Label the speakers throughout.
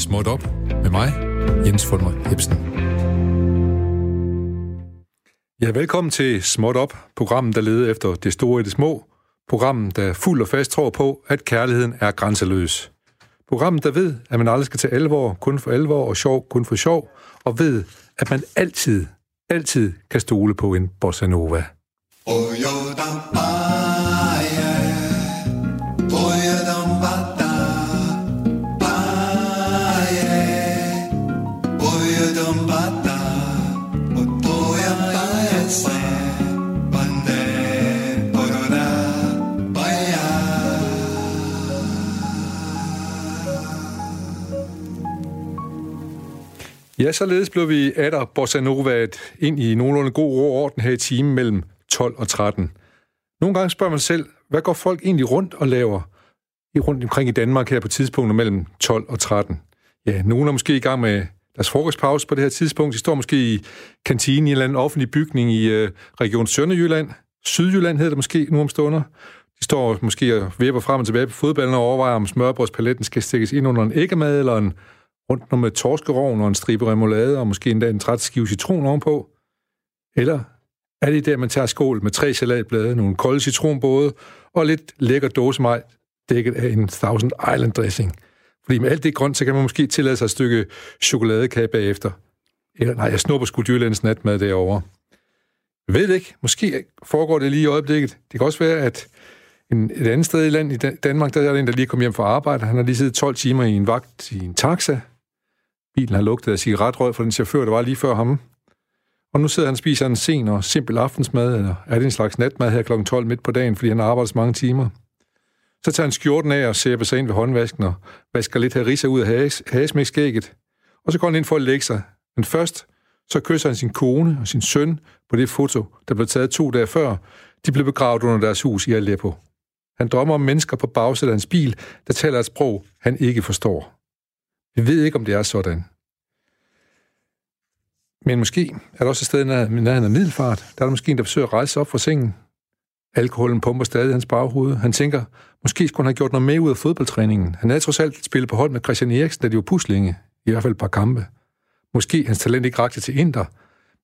Speaker 1: Småt Op med mig, Jens Fulmer Hebsen. Ja, velkommen til Småt Op, programmet, der leder efter det store i det små. Programmet, der fuld og fast tror på, at kærligheden er grænseløs. Programmet, der ved, at man aldrig skal tage alvor kun for alvor og sjov kun for sjov, og ved, at man altid, altid kan stole på en bossa nova. Oh, yo, Ja, således blev vi der Bossa Novaet ind i nogenlunde god ro orden her i timen mellem 12 og 13. Nogle gange spørger man selv, hvad går folk egentlig rundt og laver i rundt omkring i Danmark her på tidspunkter mellem 12 og 13? Ja, nogen er måske i gang med deres frokostpause på det her tidspunkt. De står måske i kantinen i en eller anden offentlig bygning i øh, Region Sønderjylland. Sydjylland hedder det måske nu om stunder. De står måske og vipper frem og tilbage på fodballen og overvejer, om smørbrødspaletten skal stikkes ind under en æggemad eller en rundt med torskeroven og en stribe remoulade, og måske endda en træt skive citron ovenpå? Eller er det der, man tager skål med tre salatblade, nogle kolde citronbåde og lidt lækker dåsemaj dækket af en Thousand Island dressing? Fordi med alt det grønt, så kan man måske tillade sig et stykke chokoladekage bagefter. Eller nej, jeg snupper sgu dyrlændens natmad derovre. Jeg ved det ikke. Måske foregår det lige i øjeblikket. Det kan også være, at en, et andet sted i land i Danmark, der er der en, der lige kom hjem fra arbejde. Han har lige siddet 12 timer i en vagt i en taxa, Bilen har lugtet af cigaretrøg fra den chauffør, der var lige før ham. Og nu sidder han og spiser en sen og simpel aftensmad, eller er det en slags natmad her kl. 12 midt på dagen, fordi han arbejder så mange timer. Så tager han skjorten af og sæber sig ind ved håndvasken og vasker lidt her risa ud af hasmækskægget. Og så går han ind for at lægge sig. Men først, så kysser han sin kone og sin søn på det foto, der blev taget to dage før. De blev begravet under deres hus i Aleppo. Han drømmer om mennesker på bagsædet af hans bil, der taler et sprog, han ikke forstår. Vi ved ikke, om det er sådan. Men måske er der også et sted i han er middelfart. Der er der måske en, der forsøger at rejse op fra sengen. Alkoholen pumper stadig hans baghoved. Han tænker, måske skulle han have gjort noget med ud af fodboldtræningen. Han havde trods alt spillet på hold med Christian Eriksen, da de var puslinge. I hvert fald et par kampe. Måske hans talent ikke rakte til Inter.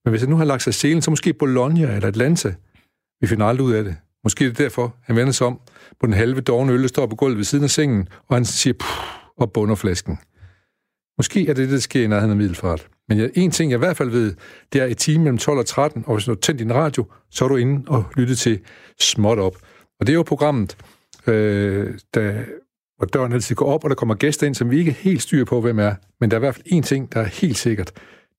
Speaker 1: Men hvis han nu har lagt sig selen, så måske Bologna eller Atlanta. Vi finder aldrig ud af det. Måske er det derfor, han vender sig om på den halve dårne øl, der står på gulvet ved siden af sengen, og han siger puh, og bunder flasken. Måske er det det, der sker i nærheden af middelfart. Men jeg, en ting, jeg i hvert fald ved, det er i time mellem 12 og 13, og hvis du har tændt din radio, så er du inde og lytte til Småt Op. Og det er jo programmet, øh, der, hvor døren altid går op, og der kommer gæster ind, som vi ikke helt styrer på, hvem er. Men der er i hvert fald en ting, der er helt sikkert.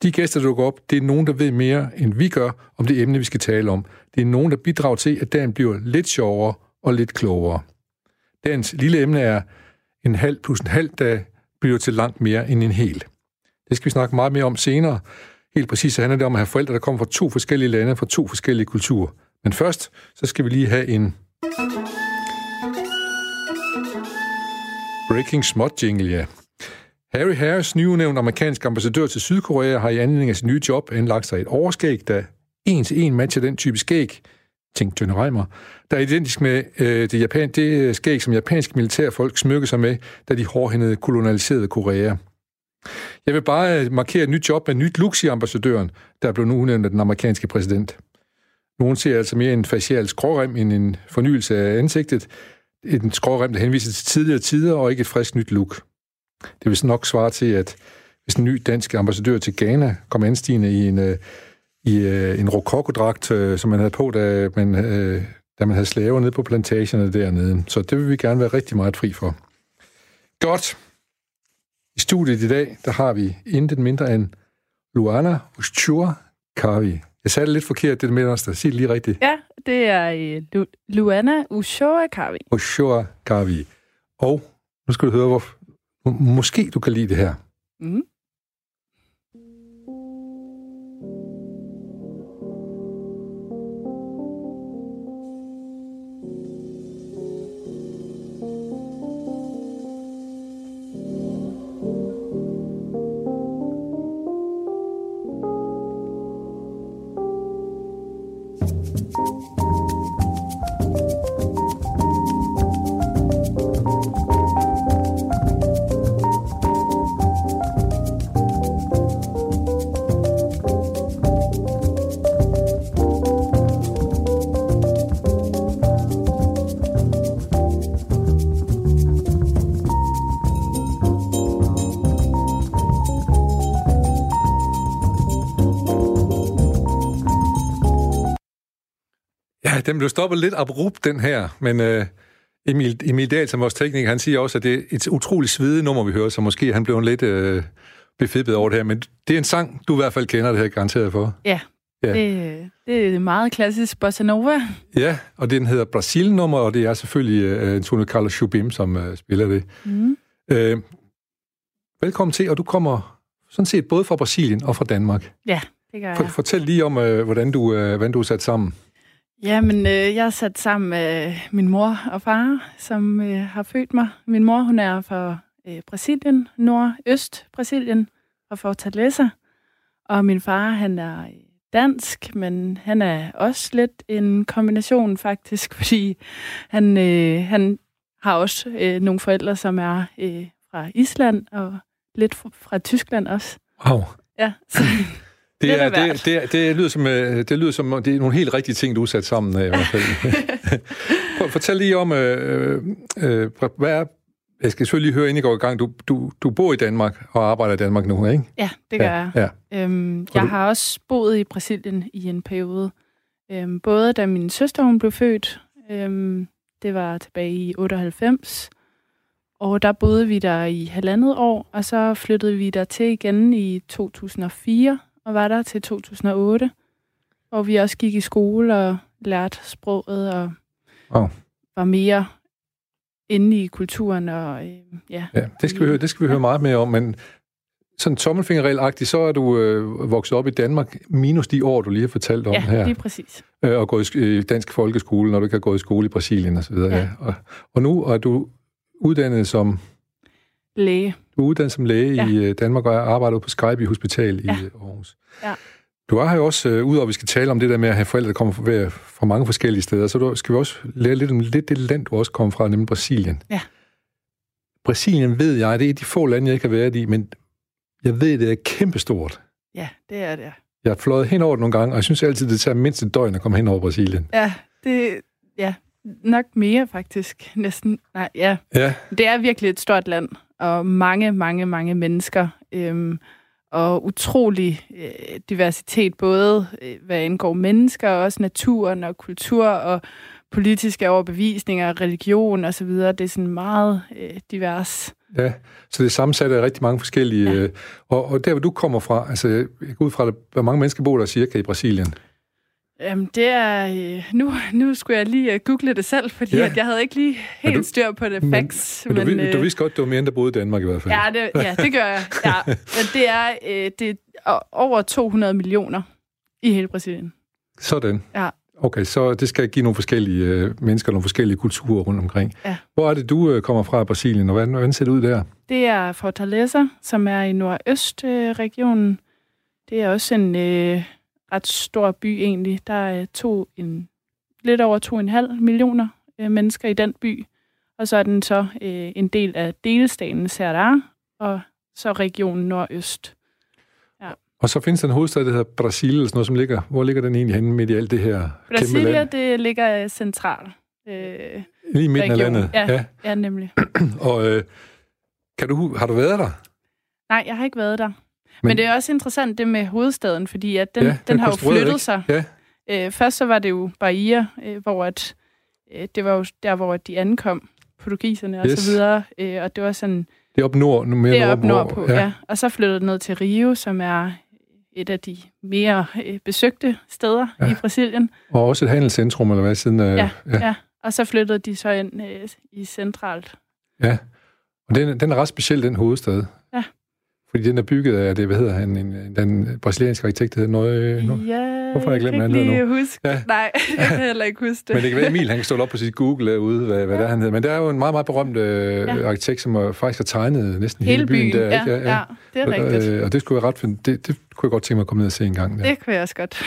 Speaker 1: De gæster, der går op, det er nogen, der ved mere, end vi gør, om det emne, vi skal tale om. Det er nogen, der bidrager til, at dagen bliver lidt sjovere og lidt klogere. Dagens lille emne er en halv plus en halv dag, bliver til langt mere end en hel. Det skal vi snakke meget mere om senere. Helt præcis så handler det om at have forældre, der kommer fra to forskellige lande, fra to forskellige kulturer. Men først, så skal vi lige have en Breaking Smut jingle, ja. Harry Harris, nyudnævnt amerikansk ambassadør til Sydkorea, har i anledning af sit nye job anlagt sig et overskæg, der en til en matcher den type skæg, tænkte Tønne Reimer, der er identisk med øh, det, Japan, det øh, skæg, som japanske militærfolk smykker sig med, da de hårdhændede kolonialiserede Korea. Jeg vil bare øh, markere et nyt job med nyt Luxi-ambassadøren, der blev nu udnævnt af den amerikanske præsident. Nogen ser altså mere en facial skrårem end en fornyelse af ansigtet. En skrårem, der henviser til tidligere tider og ikke et frisk nyt look. Det vil nok svare til, at hvis en ny dansk ambassadør til Ghana kom anstigende i en, øh, i øh, en rokokodragt, som man havde på, da man, da man havde slaver nede på plantagerne dernede. Så det vil vi gerne være rigtig meget fri for. Godt. I studiet i dag, der har vi intet mindre end Luana Ushua Kavi. Jeg sagde det lidt forkert, det med os, der sig det lige rigtigt.
Speaker 2: Ja, det er uh, Lu- Luana Ushua Kavi.
Speaker 1: Ushua Kavi. Og nu skal du høre, hvor måske du kan lide det her. Mm. Den blev stoppet lidt abrupt, den her, men øh, Emil, Emil Dahl, som vores tekniker, han siger også, at det er et utroligt svide nummer, vi hører, så måske han blev lidt øh, befippet over det her, men det er en sang, du i hvert fald kender det her garanteret for.
Speaker 2: Ja, ja. Det, det er meget klassisk bossa nova.
Speaker 1: Ja, og den hedder Brasil-nummer, og det er selvfølgelig øh, Antonio Carlos Jobim, som øh, spiller det. Mm. Øh, velkommen til, og du kommer sådan set både fra Brasilien og fra Danmark.
Speaker 2: Ja, det gør jeg.
Speaker 1: Fortæl lige om, øh, hvordan, du, øh, hvordan du er sat sammen.
Speaker 2: Jamen, øh, jeg er sat sammen med min mor og far, som øh, har født mig. Min mor, hun er fra øh, Brasilien, nordøst Brasilien, og Fortaleza. Og min far, han er dansk, men han er også lidt en kombination faktisk, fordi han, øh, han har også øh, nogle forældre, som er øh, fra Island og lidt fra Tyskland også.
Speaker 1: Wow.
Speaker 2: Ja, så
Speaker 1: det, er, det, det, det, det, lyder som, øh, det lyder som, det er nogle helt rigtige ting, du er sat sammen af i hvert fald. Fortæl lige om, øh, øh, hvad er, jeg skal selvfølgelig høre, inden I går i gang, du, du, du bor i Danmark og arbejder i Danmark nu, ikke?
Speaker 2: Ja, det gør ja, jeg. Ja. Øhm, jeg du... har også boet i Brasilien i en periode. Øhm, både da min søster hun blev født, øhm, det var tilbage i 98, og der boede vi der i halvandet år, og så flyttede vi der til igen i 2004, og var der til 2008, hvor vi også gik i skole og lærte sproget og wow. var mere inde i kulturen. Og, øh, ja,
Speaker 1: ja, det skal vi høre, det skal vi ja. høre meget mere om, men sådan tommelfingerregelagtigt, så er du øh, vokset op i Danmark, minus de år, du lige har fortalt om
Speaker 2: ja,
Speaker 1: her.
Speaker 2: Ja, lige præcis.
Speaker 1: Øh, og gået i dansk folkeskole, når du ikke har gået i skole i Brasilien osv. Ja. Ja. Og, og nu er du uddannet som...
Speaker 2: Læge.
Speaker 1: Du er uddannet som læge ja. i øh, Danmark og arbejder på Skype Hospital ja. i Aarhus. Ja. Du er her jo også, uh, udover at vi skal tale om det der med at have forældre, der kommer fra, fra mange forskellige steder, så du, skal vi også lære lidt om lidt det land, du også kommer fra, nemlig Brasilien.
Speaker 2: Ja.
Speaker 1: Brasilien ved jeg, det er de få lande, jeg ikke har været i, men jeg ved, det er kæmpestort.
Speaker 2: Ja, det er det.
Speaker 1: Jeg har fløjet hen over det nogle gange, og jeg synes altid, det tager mindst et døgn at komme hen over Brasilien.
Speaker 2: Ja, det, ja, nok mere faktisk. Næsten, nej, ja.
Speaker 1: ja.
Speaker 2: Det er virkelig et stort land, og mange, mange, mange mennesker. Øhm, og utrolig øh, diversitet, både øh, hvad angår mennesker, og også naturen og kultur og politiske overbevisninger, religion og så videre. Det er sådan meget øh, divers.
Speaker 1: Ja, så det er sammensat af rigtig mange forskellige... Ja. Øh, og, og der, hvor du kommer fra, altså jeg går ud fra, hvor mange mennesker bor der cirka i Brasilien?
Speaker 2: Jamen, det er... Øh, nu, nu skulle jeg lige uh, google det selv, fordi ja. at jeg havde ikke lige helt du, styr på det facts.
Speaker 1: Men, men, men du, øh, du vidste godt, det var mere, end der boede i Danmark i hvert fald.
Speaker 2: Ja, det, ja, det gør jeg. Ja. Men det er, øh, det er over 200 millioner i hele Brasilien.
Speaker 1: Sådan.
Speaker 2: Ja.
Speaker 1: Okay, så det skal give nogle forskellige øh, mennesker, nogle forskellige kulturer rundt omkring.
Speaker 2: Ja.
Speaker 1: Hvor er det, du øh, kommer fra i Brasilien, og hvordan, hvordan ser det ud der?
Speaker 2: Det er Fortaleza, som er i nordøstregionen. Øh, det er også en... Øh, ret stor by egentlig. Der er to, en, lidt over 2,5 millioner øh, mennesker i den by. Og så er den så øh, en del af delstaten Ceará, og så regionen Nordøst.
Speaker 1: Ja. Og så findes der en hovedstad, der hedder Brasil, eller sådan noget, som ligger... Hvor ligger den egentlig henne midt i alt det her
Speaker 2: Brasilia, det ligger centralt.
Speaker 1: Øh, Lige midt af landet?
Speaker 2: Ja, ja. ja nemlig.
Speaker 1: og øh, kan du, har du været der?
Speaker 2: Nej, jeg har ikke været der. Men, Men det er også interessant det med hovedstaden, fordi at den, ja, den, den har jo flyttet ikke. sig.
Speaker 1: Ja.
Speaker 2: Øh, først så var det jo Bahia, øh, hvor at, øh, det var jo der, hvor de ankom, portugiserne yes. og så videre. Øh, og det var sådan...
Speaker 1: Det er op nord, mere
Speaker 2: det er op nordpå, ja. ja. Og så flyttede det ned til Rio, som er et af de mere øh, besøgte steder ja. i Brasilien.
Speaker 1: Og også et handelscentrum, eller hvad, siden...
Speaker 2: Øh, ja, ja. ja, og så flyttede de så ind øh, i centralt.
Speaker 1: Ja, og den, den er ret speciel, den hovedstad.
Speaker 2: Ja.
Speaker 1: Fordi den er bygget af, det, hvad hedder han, en, den brasilianske arkitekt, der hedder Nøje...
Speaker 2: No, ja,
Speaker 1: Hvorfor har jeg glemt, hvad han
Speaker 2: hedder nu? Huske. Ja. Nej, jeg kan heller ikke huske det.
Speaker 1: Men det kan være, Emil, han kan stå op på sit Google derude, hvad, hvad ja. der han hedder. Men der er jo en meget, meget berømt øh, ja. arkitekt, som er, faktisk har tegnet næsten hele, hele byen.
Speaker 2: byen der, ja, ikke? Ja, ja, ja, det er og, rigtigt.
Speaker 1: Øh, og det skulle jeg ret finde, det, det kunne jeg godt tænke mig at komme ned og se en gang.
Speaker 2: Der. Det kunne jeg også godt.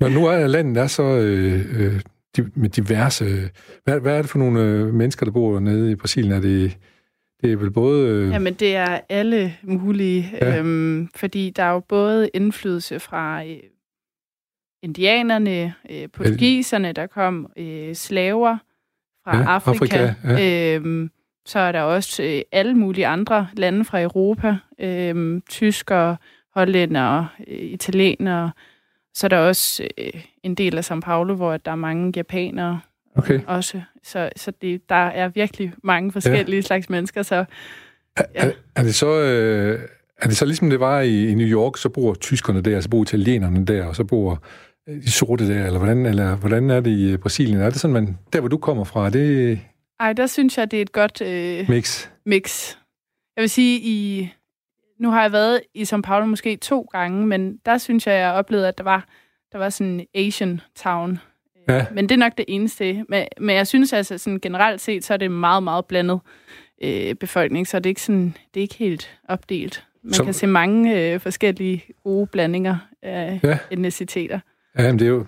Speaker 1: Når nu er landet er så øh, øh, med diverse... Hvad, hvad er det for nogle øh, mennesker, der bor nede i Brasilien? Er det det er vel både... Øh...
Speaker 2: Jamen, det er alle mulige, ja. øhm, fordi der er jo både indflydelse fra øh, indianerne, øh, portugiserne, der kom øh, slaver fra ja, Afrika. Afrika ja. øhm, så er der også øh, alle mulige andre lande fra Europa, øh, tyskere, hollændere, øh, italienere, Så er der også øh, en del af São Paulo, hvor der er mange japanere
Speaker 1: okay.
Speaker 2: også. Så, så det, der er virkelig mange forskellige ja. slags mennesker. Så,
Speaker 1: ja. er, er, det så... Øh, er det så ligesom det var i, i New York, så bor tyskerne der, så bor italienerne der, og så bor de sorte der, eller hvordan, eller hvordan er det i Brasilien? Er det sådan, man, der hvor du kommer fra, det...
Speaker 2: Ej, der synes jeg, det er et godt... Øh,
Speaker 1: mix.
Speaker 2: Mix. Jeg vil sige, i nu har jeg været i São Paulo måske to gange, men der synes jeg, jeg oplevede, at der var, der var sådan en Asian town. Ja. Men det er nok det eneste. Men, men jeg synes altså, sådan generelt set, så er det meget, meget blandet øh, befolkning, så det er ikke, sådan, det er ikke helt opdelt. Man så... kan se mange øh, forskellige gode blandinger af ja. etniciteter.
Speaker 1: Ja, men det, er jo,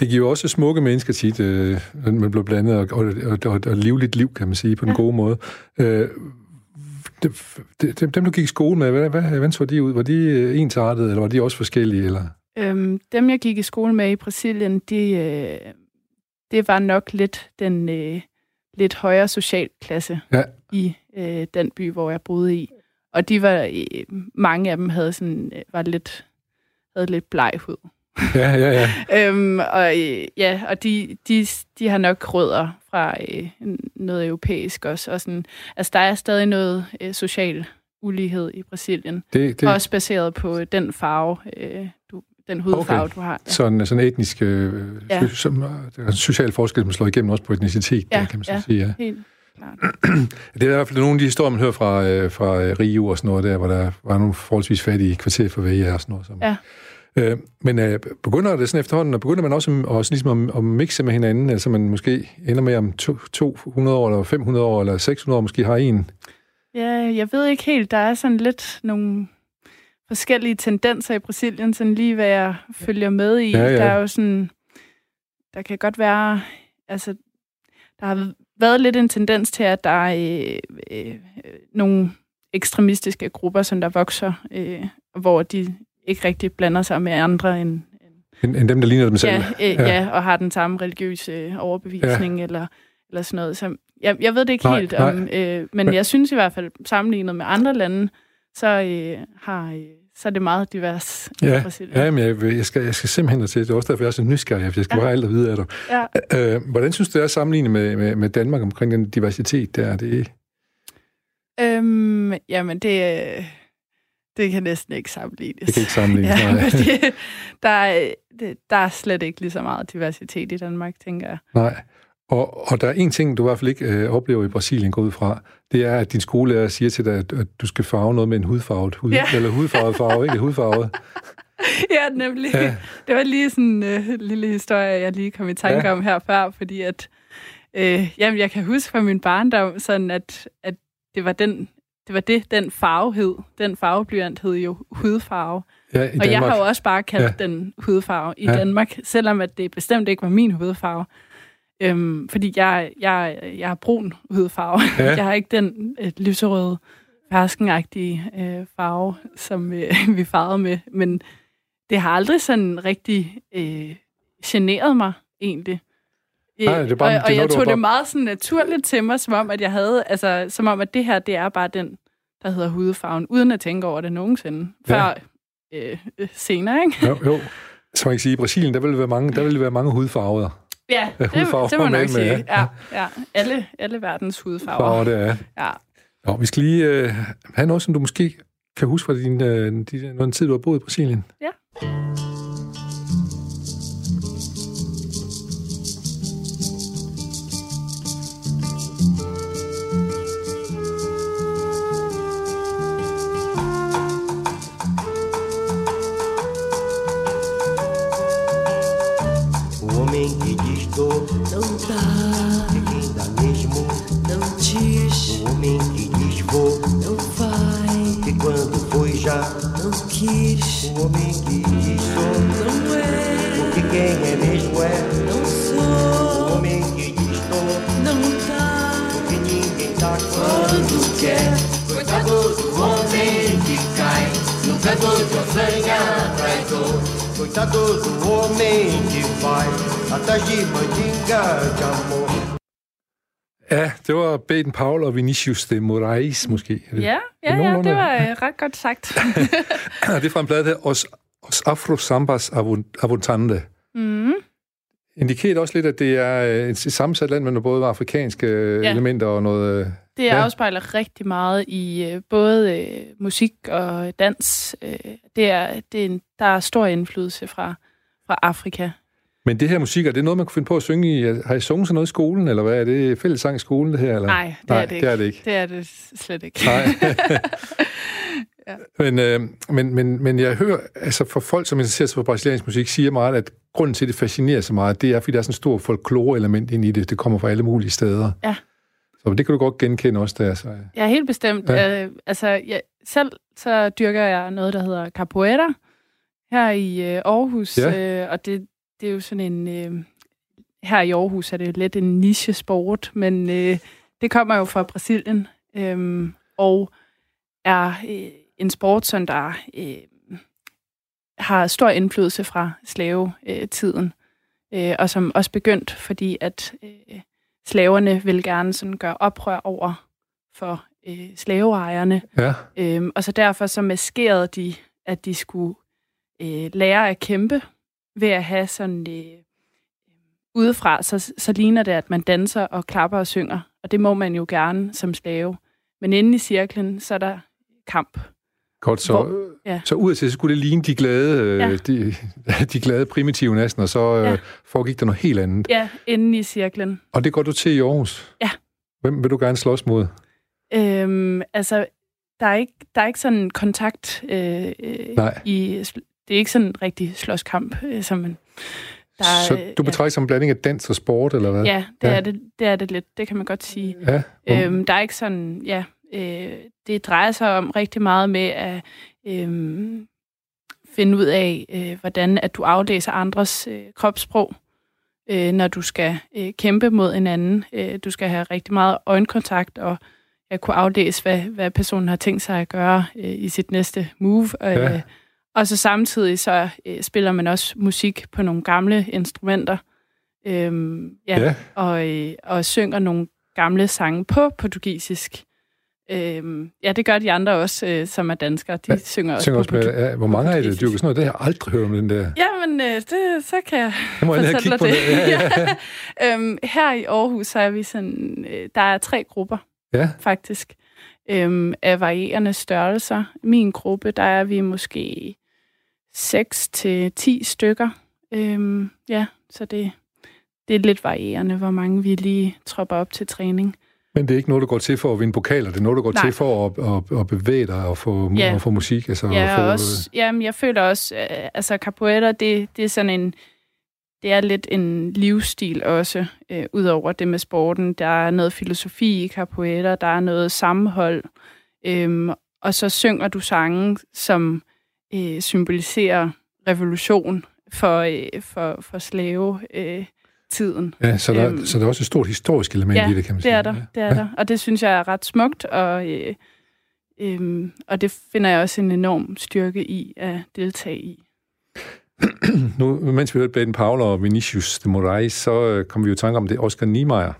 Speaker 1: det giver jo også smukke mennesker tit, øh, man bliver blandet, og, og, og, og, livligt liv, kan man sige, på den ja. gode måde. Øh, dem, dem, du gik i skole med, hvad, hvordan så de ud? Var de øh, ensartede, eller var de også forskellige? Eller?
Speaker 2: Øhm, dem, jeg gik i skole med i Brasilien, de, øh, det var nok lidt den øh, lidt højere socialklasse ja. i øh, den by, hvor jeg boede i. Og de var, øh, mange af dem havde sådan, øh, var lidt, havde lidt bleg hud.
Speaker 1: Ja, ja, ja.
Speaker 2: øhm, og øh, ja, og de, de, de har nok rødder fra øh, noget europæisk også. Og sådan, altså, der er stadig noget øh, social ulighed i Brasilien. Det, det... Også baseret på den farve, øh, den hudfarve, okay. du har.
Speaker 1: Ja. Sådan, sådan etnisk, øh, ja. som, øh, social forskel, som slår igennem også på etnicitet, ja, der, kan man så ja, sige. Ja, helt det er i hvert fald nogle af de historier, man hører fra, øh, fra Rio og sådan noget der, hvor der var nogle forholdsvis fattige kvarter for VIA og sådan noget, som, ja Øh, men øh, begynder det sådan efterhånden, og begynder man også, også ligesom at, at mixe med hinanden, altså man måske ender med om to, 200 år, eller 500 år, eller 600 år, måske har en?
Speaker 2: Ja, jeg ved ikke helt. Der er sådan lidt nogle forskellige tendenser i Brasilien, sådan lige hvad jeg følger med i. Ja, ja. Der er jo sådan, der kan godt være, altså, der har været lidt en tendens til, at der er øh, øh, nogle ekstremistiske grupper, som der vokser, øh, hvor de ikke rigtig blander sig med andre end...
Speaker 1: End, end dem, der ligner dem selv?
Speaker 2: Ja, øh, ja. ja, og har den samme religiøse øh, overbevisning, ja. eller, eller sådan noget. Så jeg, jeg ved det ikke nej, helt om... Øh, men, men jeg synes i hvert fald, sammenlignet med andre lande, så øh, har... Øh, så er det meget divers.
Speaker 1: Ja, ja men jeg, jeg, skal, jeg skal simpelthen til det. Det er også derfor, jeg er så nysgerrig, for jeg skal ja. bare alt at vide af dig. Ja. Øh, hvordan synes du, det er sammenlignet med, med, med Danmark omkring den diversitet der? Det...
Speaker 2: Øhm, jamen, det, det kan næsten ikke sammenlignes.
Speaker 1: Det kan ikke sammenlignes,
Speaker 2: ja, nej. Det, der, er, det, der er slet ikke lige så meget diversitet i Danmark, tænker jeg.
Speaker 1: Nej. Og, og der er en ting, du i hvert fald ikke øh, oplever i Brasilien gå ud fra, det er, at din skolelærer siger til dig, at, at du skal farve noget med en hudfarvet, hud, ja. eller hudfarvet farve, ikke hudfarvet.
Speaker 2: ja, nemlig. Ja. Det var lige sådan en øh, lille historie, jeg lige kom i tanke ja. om her før, fordi at, øh, jamen, jeg kan huske fra min barndom, sådan at, at det var den det var det, den farve hed. Den farveblyant hed jo hudfarve. Ja, og jeg har jo også bare kaldt ja. den hudfarve i ja. Danmark, selvom at det bestemt ikke var min hudfarve. Øhm, fordi jeg, jeg, jeg har brun hudfarve. Ja. Jeg har ikke den øh, lyserøde, ferskenagtige øh, farve, som øh, vi farvede med. Men det har aldrig sådan rigtig øh, generet mig, egentlig. Nej, det er bare, og, og jeg tog bare... det meget sådan naturligt til mig, som om, at jeg havde, altså, som om, at det her, det er bare den, der hedder hudfarven, uden at tænke over det nogensinde. Før ja. øh, øh, senere, ikke?
Speaker 1: Jo, jo. Så man kan sige, i Brasilien, der vil være mange, der vil være mange hudfarver.
Speaker 2: Ja, det, hudfarver det må man nok sige. Med, ja. ja, ja. Alle, alle verdens hudfarver.
Speaker 1: Farver, det er. Ja. Nå, vi skal lige øh, have noget, som du måske kan huske fra din, øh, din, din tid, du har boet i Brasilien.
Speaker 2: Ja.
Speaker 3: o homem que estou
Speaker 4: não é. Porque
Speaker 3: quem é mesmo é.
Speaker 4: Não sou. O
Speaker 3: homem que estou
Speaker 4: não tá.
Speaker 3: Porque ninguém tá quando quer. Coitado tá do homem que cai no canto de osanha traidor. Coitado tá do homem que vai atrás de mandinga de amor.
Speaker 1: Ja, det var Baden Paul og Vinicius de Moraes, måske.
Speaker 2: Ja, ja, ja, det var uh, ret godt sagt.
Speaker 1: det er fra en plade, der Os Afro Sambas Avuntande. Mm. Indikerer også lidt, at det er et sammensat land med både afrikanske ja. elementer og noget...
Speaker 2: Det ja. afspejler rigtig meget i både musik og dans. Det er, det er en, der er stor indflydelse fra, fra Afrika.
Speaker 1: Men det her musik, er det noget, man kunne finde på at synge i? Har I sunget sådan noget i skolen, eller hvad er det? Fællesang i skolen, det her? Eller?
Speaker 2: Nej, det, Nej, er, det ikke. det er det ikke. Det er det slet ikke.
Speaker 1: Nej. ja. men, øh, men, men, men jeg hører, altså for folk, som interesserer sig for brasiliansk musik, siger meget, at grunden til, at det fascinerer så meget, det er, fordi der er sådan en stor folklore-element ind i det. Det kommer fra alle mulige steder.
Speaker 2: Ja.
Speaker 1: Så det kan du godt genkende også der. Så.
Speaker 2: Ja, helt bestemt. Ja. Øh, altså, jeg, selv så dyrker jeg noget, der hedder capoeira her i øh, Aarhus, ja. øh, og det, det er jo sådan en... Øh, her i Aarhus er det lidt en niche-sport, men øh, det kommer jo fra Brasilien, øh, og er øh, en sport, som der øh, har stor indflydelse fra slavetiden, øh, og som også begyndt, fordi at øh, slaverne vil gerne sådan gøre oprør over for øh, slaveejerne.
Speaker 1: Ja.
Speaker 2: Øh, og så derfor så maskerede de, at de skulle øh, lære at kæmpe ved at have sådan øh, udefra, så, så ligner det, at man danser og klapper og synger. Og det må man jo gerne som slave. Men inde i cirklen, så er der kamp.
Speaker 1: Godt, så, Hvor, ja. så ud til, så skulle det ligne de glade, øh, ja. de, de glade primitive næsten, og så øh, ja. foregik der noget helt andet.
Speaker 2: Ja, inde i cirklen.
Speaker 1: Og det går du til i Aarhus?
Speaker 2: Ja.
Speaker 1: Hvem vil du gerne slås mod?
Speaker 2: Øhm, altså, der er ikke, der er ikke sådan kontakt øh, Nej. i det er ikke sådan en rigtig slåskamp, øh, som man...
Speaker 1: Der, så du betragter ja. som en blanding af dans og sport, eller hvad?
Speaker 2: Ja, det, ja. Er det, det er det lidt. Det kan man godt sige.
Speaker 1: Ja.
Speaker 2: Øhm, der er ikke sådan... Ja, øh, det drejer sig om rigtig meget med at øh, finde ud af, øh, hvordan at du aflæser andres øh, kropssprog, øh, når du skal øh, kæmpe mod en anden. Øh, du skal have rigtig meget øjenkontakt og at kunne aflæse, hvad, hvad personen har tænkt sig at gøre øh, i sit næste move. Ja. Øh, og så samtidig så øh, spiller man også musik på nogle gamle instrumenter. Øhm, ja, ja. Og, øh, og synger nogle gamle sange på portugisisk. Øhm, ja, det gør de andre også, øh, som er danskere. De ja, synger også synger på også
Speaker 1: med, ja, Hvor mange er det, dyrker sådan noget? Det har jeg aldrig hørt om, den der.
Speaker 2: Ja, men øh, det, så kan jeg
Speaker 1: det må jeg fortælle dig det. det. Ja, ja.
Speaker 2: ja. øhm, her i Aarhus er vi sådan... Øh, der er tre grupper,
Speaker 1: ja.
Speaker 2: faktisk, øhm, af varierende størrelser. Min gruppe, der er vi måske 6 til 10 stykker. Øhm, ja, så det, det er lidt varierende, hvor mange vi lige tropper op til træning.
Speaker 1: Men det er ikke noget, du går til for at vinde pokaler, det er noget, du går Nej. til for at, at, at bevæge dig og få, ja. og få musik? Altså,
Speaker 2: ja,
Speaker 1: få,
Speaker 2: også, jamen, jeg føler også, øh, altså capoeira, det, det er sådan en, det er lidt en livsstil også, øh, udover det med sporten. Der er noget filosofi i capoeira, der er noget sammenhold, øh, og så synger du sange, som øh, symboliserer revolution for, øh, for, for slave. Øh, tiden.
Speaker 1: Ja, så der, øhm, så der er også et stort historisk element
Speaker 2: ja,
Speaker 1: i det, kan man
Speaker 2: sige.
Speaker 1: det
Speaker 2: er der, det er ja. der. Og det synes jeg er ret smukt, og, øh, øh, og det finder jeg også en enorm styrke i at deltage i.
Speaker 1: nu, mens vi hørte Baden Paul og Vinicius de Moraes, så øh, kom vi jo i tanke om det Oscar Niemeyer.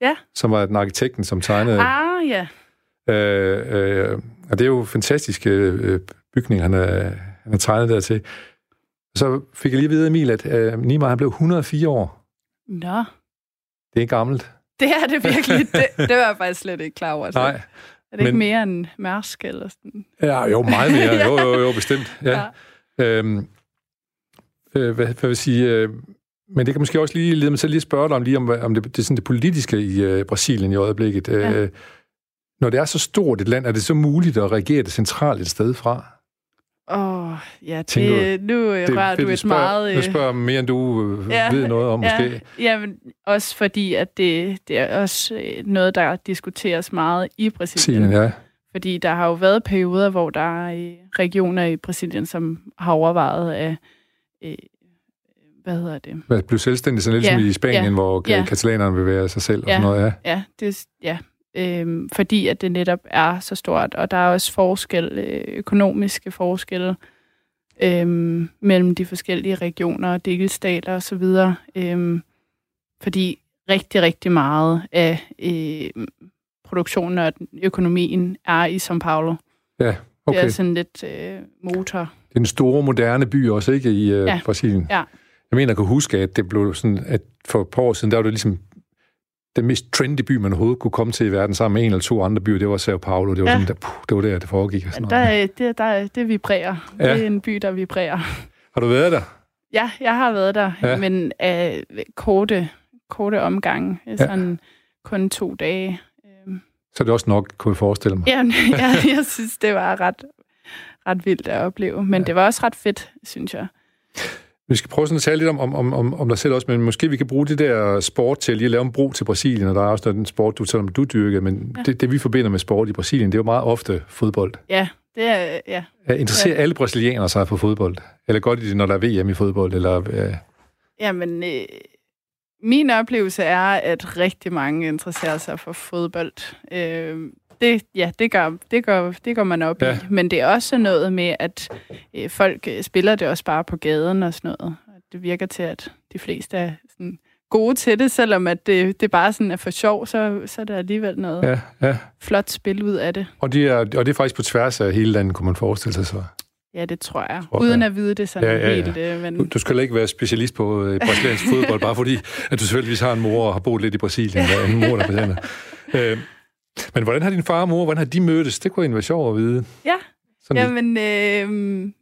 Speaker 2: Ja.
Speaker 1: Som var den arkitekten, som tegnede...
Speaker 2: Ah, ja.
Speaker 1: Øh, øh, og det er jo fantastiske øh, bygninger, han er, han er tegnet dertil. Så fik jeg lige at vide, Emil, at øh, Niemeyer han blev 104 år.
Speaker 2: Nå.
Speaker 1: Det er gammelt.
Speaker 2: Det er det virkelig. Det, det var jeg faktisk slet ikke klar over. Så.
Speaker 1: Nej.
Speaker 2: Er det men, ikke mere end Mærsk eller sådan?
Speaker 1: Ja, jo, meget mere. Jo, jo, jo, bestemt. Ja. ja. Øhm, øh, hvad, hvad vil jeg sige... Øh, men det kan måske også lige lede mig til lige at spørge dig om, lige om, om det, det, er sådan det politiske i øh, Brasilien i øjeblikket. Ja. Øh, når det er så stort et land, er det så muligt at reagere det centralt et sted fra?
Speaker 2: Åh, oh, ja, det, nu det, rører du et spørger, meget...
Speaker 1: Nu spørger mere, end du øh, ja, ved noget om, ja, måske.
Speaker 2: Ja, men også fordi, at det, det er også øh, noget, der diskuteres meget i Brasilien.
Speaker 1: Brasilien ja.
Speaker 2: Fordi der har jo været perioder, hvor der er øh, regioner i Brasilien, som har overvejet at... Øh, hvad hedder det?
Speaker 1: Hvad blev selvstændig, sådan lidt ja, som i Spanien, ja, hvor ja. katalanerne bevæger sig selv
Speaker 2: ja,
Speaker 1: og sådan noget,
Speaker 2: ja. Ja, det, ja øh, fordi at det netop er så stort, og der er også forskel, øh, økonomiske forskelle øh, mellem de forskellige regioner, delstater osv., øh, fordi rigtig, rigtig meget af øh, produktionen og økonomien er i São Paulo.
Speaker 1: Ja, okay.
Speaker 2: Det er sådan lidt øh, motor.
Speaker 1: Det er en store, moderne by også, ikke, i uh,
Speaker 2: Ja.
Speaker 1: Brasilien?
Speaker 2: Ja.
Speaker 1: Jeg mener, jeg kan huske, at det blev sådan, at for et par år siden, der var det ligesom den mest trendy by, man overhovedet kunne komme til i verden, sammen med en eller to andre byer, det var Sao Paulo. Det var,
Speaker 2: Ja.
Speaker 1: sådan, der, puh, det var der, det foregik. Og sådan
Speaker 2: Der,
Speaker 1: noget.
Speaker 2: er- det, der, det vibrerer.
Speaker 1: Ja.
Speaker 2: Det er en by, der vibrerer.
Speaker 1: Har du været der?
Speaker 2: Ja, jeg har været der,
Speaker 1: Ja.
Speaker 2: ja. men af korte, korte omgange. Sådan kun to dage. Øhm,
Speaker 1: Så er det også nok, kunne jeg forestille mig.
Speaker 2: Ja, jeg, jeg synes, det var ret, ret vildt at opleve. Men ja. det var også ret fedt, synes jeg.
Speaker 1: Vi skal prøve sådan at tale lidt om, om, om, om, dig selv også, men måske vi kan bruge det der sport til at lige lave en bro til Brasilien, og der er også den sport, du taler om, du dyrker, men ja. det, det, vi forbinder med sport i Brasilien, det er jo meget ofte fodbold.
Speaker 2: Ja, det er... Ja.
Speaker 1: Interesserer ja. alle brasilianere sig for fodbold? Eller godt i det, når der er VM i fodbold? Eller, ja.
Speaker 2: Jamen, øh, min oplevelse er, at rigtig mange interesserer sig for fodbold. Øh, det, ja, det gør, det, gør, det går man op
Speaker 1: Ja.
Speaker 2: ja. i. Men det er også noget med, at øh, folk øh, spiller det også bare på gaden og sådan noget. Og Det virker til, at de fleste er sådan gode til det, selvom at det, det bare sådan er for sjov, så, så er der alligevel noget ja.
Speaker 1: ja, ja.
Speaker 2: flot spil ud af det.
Speaker 1: Og, de er, og det er faktisk på tværs af hele landet, kunne man forestille sig så.
Speaker 2: Ja, det tror jeg.
Speaker 1: Tror.
Speaker 2: Uden at vide det sådan
Speaker 1: Ja,
Speaker 2: ja,
Speaker 1: ja, ja.
Speaker 2: helt. Øh, men...
Speaker 1: Du, du skal ikke være specialist på øh, brasiliansk fodbold, bare fordi, at du selvfølgelig har en mor og har boet lidt i Brasilien, eller en mor, der er øh, men hvordan har din far og mor, hvordan har de mødtes? Det kunne egentlig være sjovt at vide.
Speaker 2: Ja,
Speaker 1: Sådan
Speaker 2: Jamen, øh,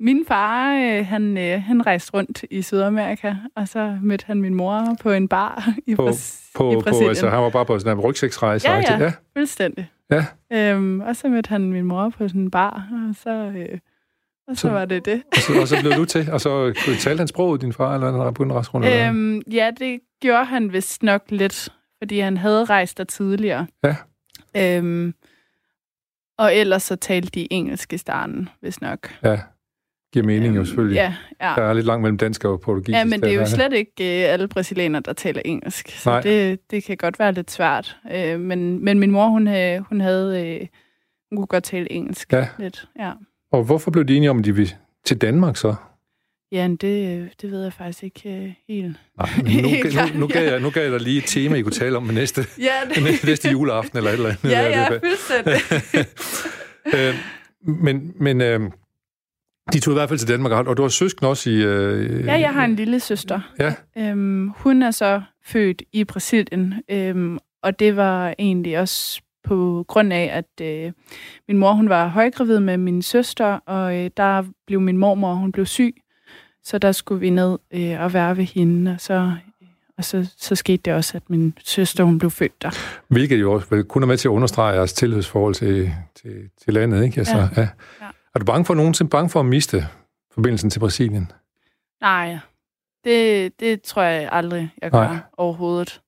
Speaker 2: min far, øh, han, øh, han rejste rundt i Sydamerika, og så mødte han min mor på en bar i,
Speaker 1: på,
Speaker 2: Bras-
Speaker 1: på,
Speaker 2: i
Speaker 1: på,
Speaker 2: Brasilien.
Speaker 1: altså, han var bare på sådan en rygsæksrejse.
Speaker 2: Ja, ja.
Speaker 1: ja.
Speaker 2: Fuldstændig.
Speaker 1: Ja.
Speaker 2: Øhm, og så mødte han min mor på sådan en bar, og så, øh, og så,
Speaker 1: Så-
Speaker 2: var det det.
Speaker 1: Og, så, og så blev du til, og så kunne du tale hans sprog, din far, eller han begyndte at rejse rundt?
Speaker 2: Øhm, ja, det gjorde han vist nok lidt, fordi han havde rejst der tidligere.
Speaker 1: Ja.
Speaker 2: Øhm, og ellers så talte de engelsk i starten, hvis nok.
Speaker 1: Ja, giver mening jo selvfølgelig.
Speaker 2: Ja, ja.
Speaker 1: Der er lidt langt mellem dansk og portugisisk.
Speaker 2: Ja, men det er jo slet ikke øh, alle brasilianere, der taler engelsk. Så
Speaker 1: Nej.
Speaker 2: det, det kan godt være lidt svært. Øh, men, men min mor, hun, havde, hun havde... Øh, hun kunne godt tale engelsk
Speaker 1: Ja.
Speaker 2: lidt. Ja,
Speaker 1: Og hvorfor blev de enige om, at de ville til Danmark så?
Speaker 2: Ja det, øh, det ved jeg faktisk ikke øh, helt.
Speaker 1: Nej, nu, nu, nu, gav jeg, nu gav jeg dig lige et tema, I kunne tale om næste,
Speaker 2: Ja, det,
Speaker 1: næste juleaften eller et eller andet.
Speaker 2: ja, ja, fuldstændig.
Speaker 1: øh, men men øh, de tog i hvert fald til Danmark, og og du har søsken også i... Øh,
Speaker 2: ja, jeg har en lille søster.
Speaker 1: Ja,
Speaker 2: Øhm, hun er så født i Brasilien, øhm, og det var egentlig også på grund af, at øh, min mor hun var højgravid med min søster, og øh, der blev min mormor hun blev syg, så der skulle vi ned øh, og være ved hende, og så og så, så skete det også, at min søster hun blev født der.
Speaker 1: hvilket jo også vel kun er med til at understrege jeres tilhørsforhold til, til, til landet, ikke? Altså, ja.
Speaker 2: Ja.
Speaker 1: Ja.
Speaker 2: Ja.
Speaker 1: Er du bange for nogensinde bange for at miste forbindelsen til Brasilien?
Speaker 2: Nej, det, det tror jeg aldrig, jeg gør
Speaker 1: Nej.
Speaker 2: overhovedet.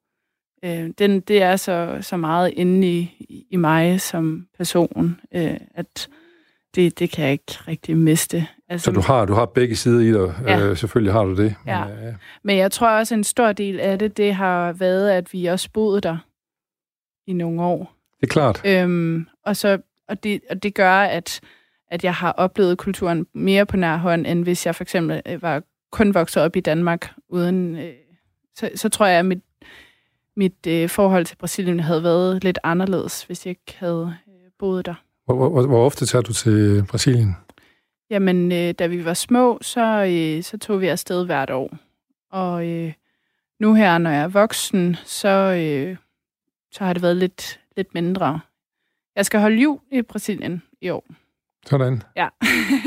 Speaker 2: Øh, den, det er så, så meget inde i, i mig som person, øh, at det, det kan jeg ikke rigtig miste. Altså,
Speaker 1: Så du har, du har begge sider i dig.
Speaker 2: Ja.
Speaker 1: Øh, selvfølgelig har du det.
Speaker 2: Ja.
Speaker 1: Men, øh,
Speaker 2: Men jeg tror også, en stor del af det, det har været, at vi også boede der i nogle år.
Speaker 1: det er klart.
Speaker 2: Øhm, og, så, og, det, og det gør, at, at jeg har oplevet kulturen mere på nær hånd, end hvis jeg for eksempel øh, var kun vokset op i Danmark uden... Øh, så, så tror jeg, at mit, mit øh, forhold til Brasilien havde været lidt anderledes, hvis jeg ikke havde øh, boet der.
Speaker 1: Hvor, hvor, hvor ofte tager du til Brasilien?
Speaker 2: Jamen, øh, da vi var små, så, øh, så tog vi afsted hvert år. Og øh, nu her, når jeg er voksen, så, øh, så har det været lidt, lidt mindre. Jeg skal holde jul i Brasilien i år.
Speaker 1: Sådan.
Speaker 2: Ja.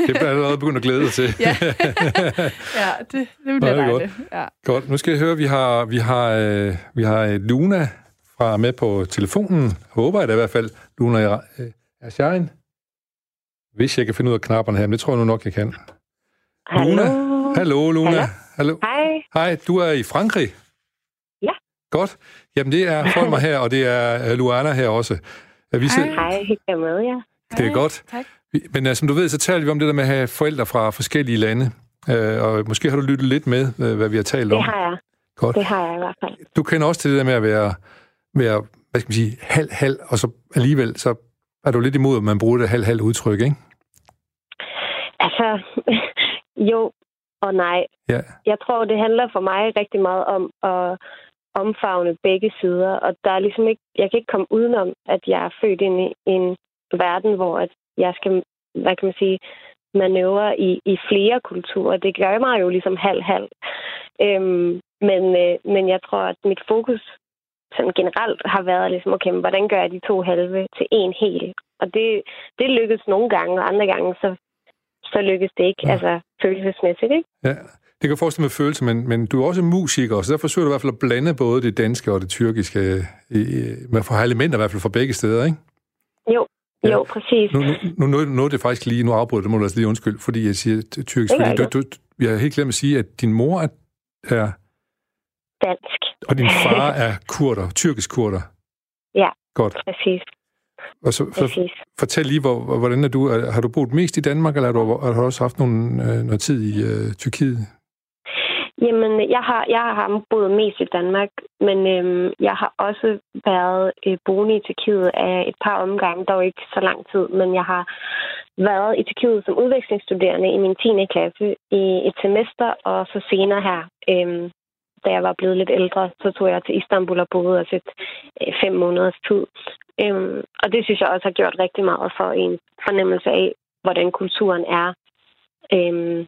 Speaker 1: Det er allerede begyndt at glæde dig til.
Speaker 2: Ja. ja, det, det
Speaker 1: Nå,
Speaker 2: bliver
Speaker 1: det er
Speaker 2: dejligt. Ja.
Speaker 1: Godt. Nu skal jeg høre, vi har, vi har, øh, vi har øh, Luna fra med på telefonen. Håber jeg da i hvert fald. Luna er, øh, er shine. Hvis jeg kan finde ud af knapperne her, men det tror jeg nu nok, jeg kan.
Speaker 5: Hallo.
Speaker 1: Luna. Hallo, Luna.
Speaker 5: Hallo.
Speaker 1: Hallo.
Speaker 5: Hej.
Speaker 1: Hej, du er i Frankrig?
Speaker 5: Ja.
Speaker 1: Godt. Jamen, det er Folmer her, og det er øh, Luana her også. Vi sidder-
Speaker 5: Hej, jer med jer.
Speaker 1: Det er
Speaker 2: Hej.
Speaker 1: godt.
Speaker 2: Tak.
Speaker 1: Men uh, som du ved, så taler vi om det der med at have forældre fra forskellige lande. Uh, og måske har du lyttet lidt med, uh, hvad vi har talt om.
Speaker 5: Det har jeg.
Speaker 1: Godt.
Speaker 5: Det har jeg i hvert fald.
Speaker 1: Du kender også til det der med at være, være hvad skal man sige, halv-halv, og så alligevel, så er du lidt imod, at man bruger det halv-halv udtryk, ikke?
Speaker 5: Altså, jo og nej.
Speaker 1: Ja.
Speaker 5: Jeg tror, det handler for mig rigtig meget om at omfavne begge sider. Og der er ligesom ikke, jeg kan ikke komme udenom, at jeg er født ind i en verden, hvor at jeg skal, hvad kan man sige, manøvre i, i flere kulturer. Det gør mig jo ligesom halv-halv. Øhm, men, øh, men jeg tror, at mit fokus sådan generelt har været ligesom, okay, men hvordan gør jeg de to halve til en hel? Og det, det lykkes nogle gange, og andre gange, så, så lykkes det ikke, ja. altså følelsesmæssigt, ikke?
Speaker 1: Ja, det kan forestille med følelse, men, men du er også musiker, så der forsøger du i hvert fald at blande både det danske og det tyrkiske, i, med for elementer i hvert fald fra begge steder, ikke?
Speaker 5: Jo, Ja. Jo, præcis.
Speaker 1: Nu, nu, nu, nu er det faktisk lige, nu afbryder det, må du altså lige undskyld, fordi jeg siger tyrkisk, fordi du, du, jeg har helt glemt at sige, at din mor er, er
Speaker 5: dansk.
Speaker 1: Og din far er kurder, tyrkisk kurder?
Speaker 5: Ja,
Speaker 1: Godt.
Speaker 5: præcis.
Speaker 1: Og så, præcis. fortæl lige, hvor, hvordan er du, har du boet mest i Danmark, eller har du, har du også haft nogle, øh, noget tid i uh, Tyrkiet?
Speaker 5: Jamen, jeg har, jeg har boet mest i Danmark, men øhm, jeg har også været øh, boende i Tyrkiet af et par omgange, dog ikke så lang tid, men jeg har været i Tyrkiet som udvekslingsstuderende i min 10. klasse i et semester, og så senere her øhm, da jeg var blevet lidt ældre, så tog jeg til Istanbul og boede os et øh, fem måneders tid. Øhm, og det synes jeg også har gjort rigtig meget for en fornemmelse af, hvordan kulturen er øhm,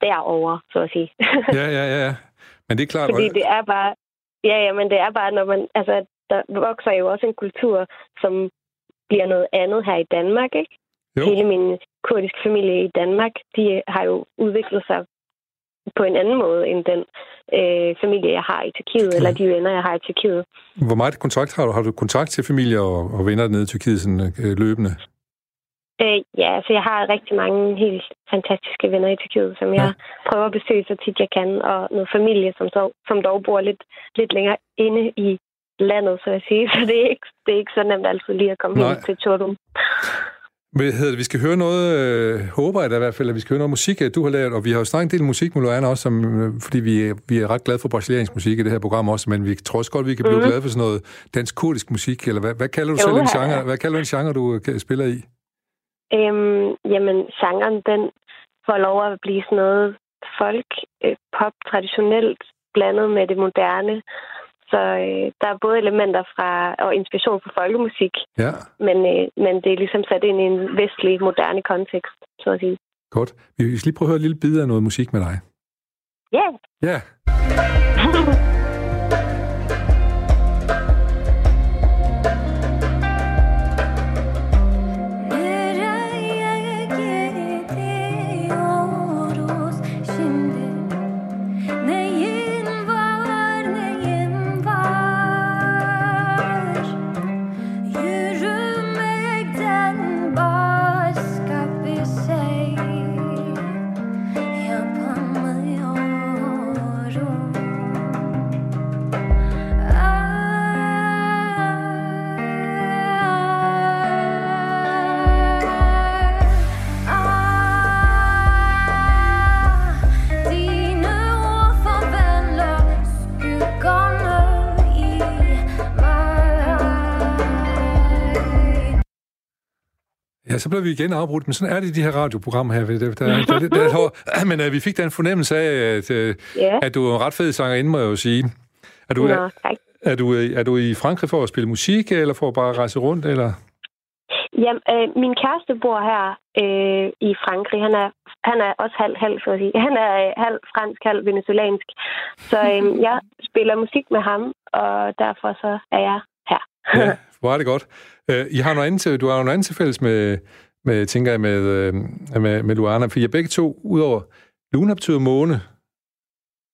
Speaker 5: derover, så at sige.
Speaker 1: ja, ja, ja. Men det er klart...
Speaker 5: Fordi det er bare... Ja, ja, men det er bare, når man... Altså, der vokser jo også en kultur, som bliver noget andet her i Danmark, ikke? Jo. Hele min kurdiske familie i Danmark, de har jo udviklet sig på en anden måde end den øh, familie, jeg har i Tyrkiet, eller de venner, jeg har i Tyrkiet.
Speaker 1: Hvor meget kontakt har du? Har du kontakt til familie og, og venner nede i Tyrkiet sådan, øh, løbende?
Speaker 5: Øh, ja, altså jeg har rigtig mange helt fantastiske venner i Tyrkiet, som ja. jeg prøver at besøge så tit jeg kan, og noget familie, som, så, som dog bor lidt, lidt længere inde i landet, så at sige. Så det er ikke, det er ikke så nemt altid lige at komme Nej. helt til Tordum.
Speaker 1: Hvad hedder det? Vi skal høre noget, øh, håber jeg da i hvert fald, at vi skal høre noget musik, du har lavet, og vi har jo snakket en del musik med Luana også, som, øh, fordi vi, vi er ret glade for brasiliansk musik i det her program også, men vi tror også godt, vi kan blive mm. glade for sådan noget dansk-kurdisk musik, eller hvad, hvad kalder du jo, selv en genre, hvad kalder du en genre, du øh, spiller i?
Speaker 5: Øhm, jamen, genren, den får lov at blive sådan noget folk, øh, pop, traditionelt, blandet med det moderne. Så øh, der er både elementer fra og inspiration fra folkemusik,
Speaker 1: ja.
Speaker 5: men, øh, men det er ligesom sat ind i en vestlig, moderne kontekst, så at sige.
Speaker 1: Godt. Vi skal lige prøve at høre et lille bid af noget musik med dig.
Speaker 5: Ja. Yeah.
Speaker 1: Ja. så blev vi igen afbrudt, men sådan er det i de her radioprogrammer her. Der, der, der, der, der, men uh, vi fik da en fornemmelse af, at, uh, yeah. at du er en ret fed sangerinde, må jeg jo sige. Er du,
Speaker 5: Nå,
Speaker 1: er, er, du, er du i Frankrig for at spille musik, eller for at bare rejse rundt, eller?
Speaker 5: Jamen, øh, min kæreste bor her øh, i Frankrig. Han er, han er også halv, halv, så at sige. Han er øh, halv fransk, halv venezuelansk. Så øh, jeg spiller musik med ham, og derfor så er jeg her.
Speaker 1: ja, hvor er det godt. Uh, I har noget andet til, du har noget andet til fælles med, med tænker jeg, med, uh, med, med Luana, for I er begge to, udover Luna betyder måne.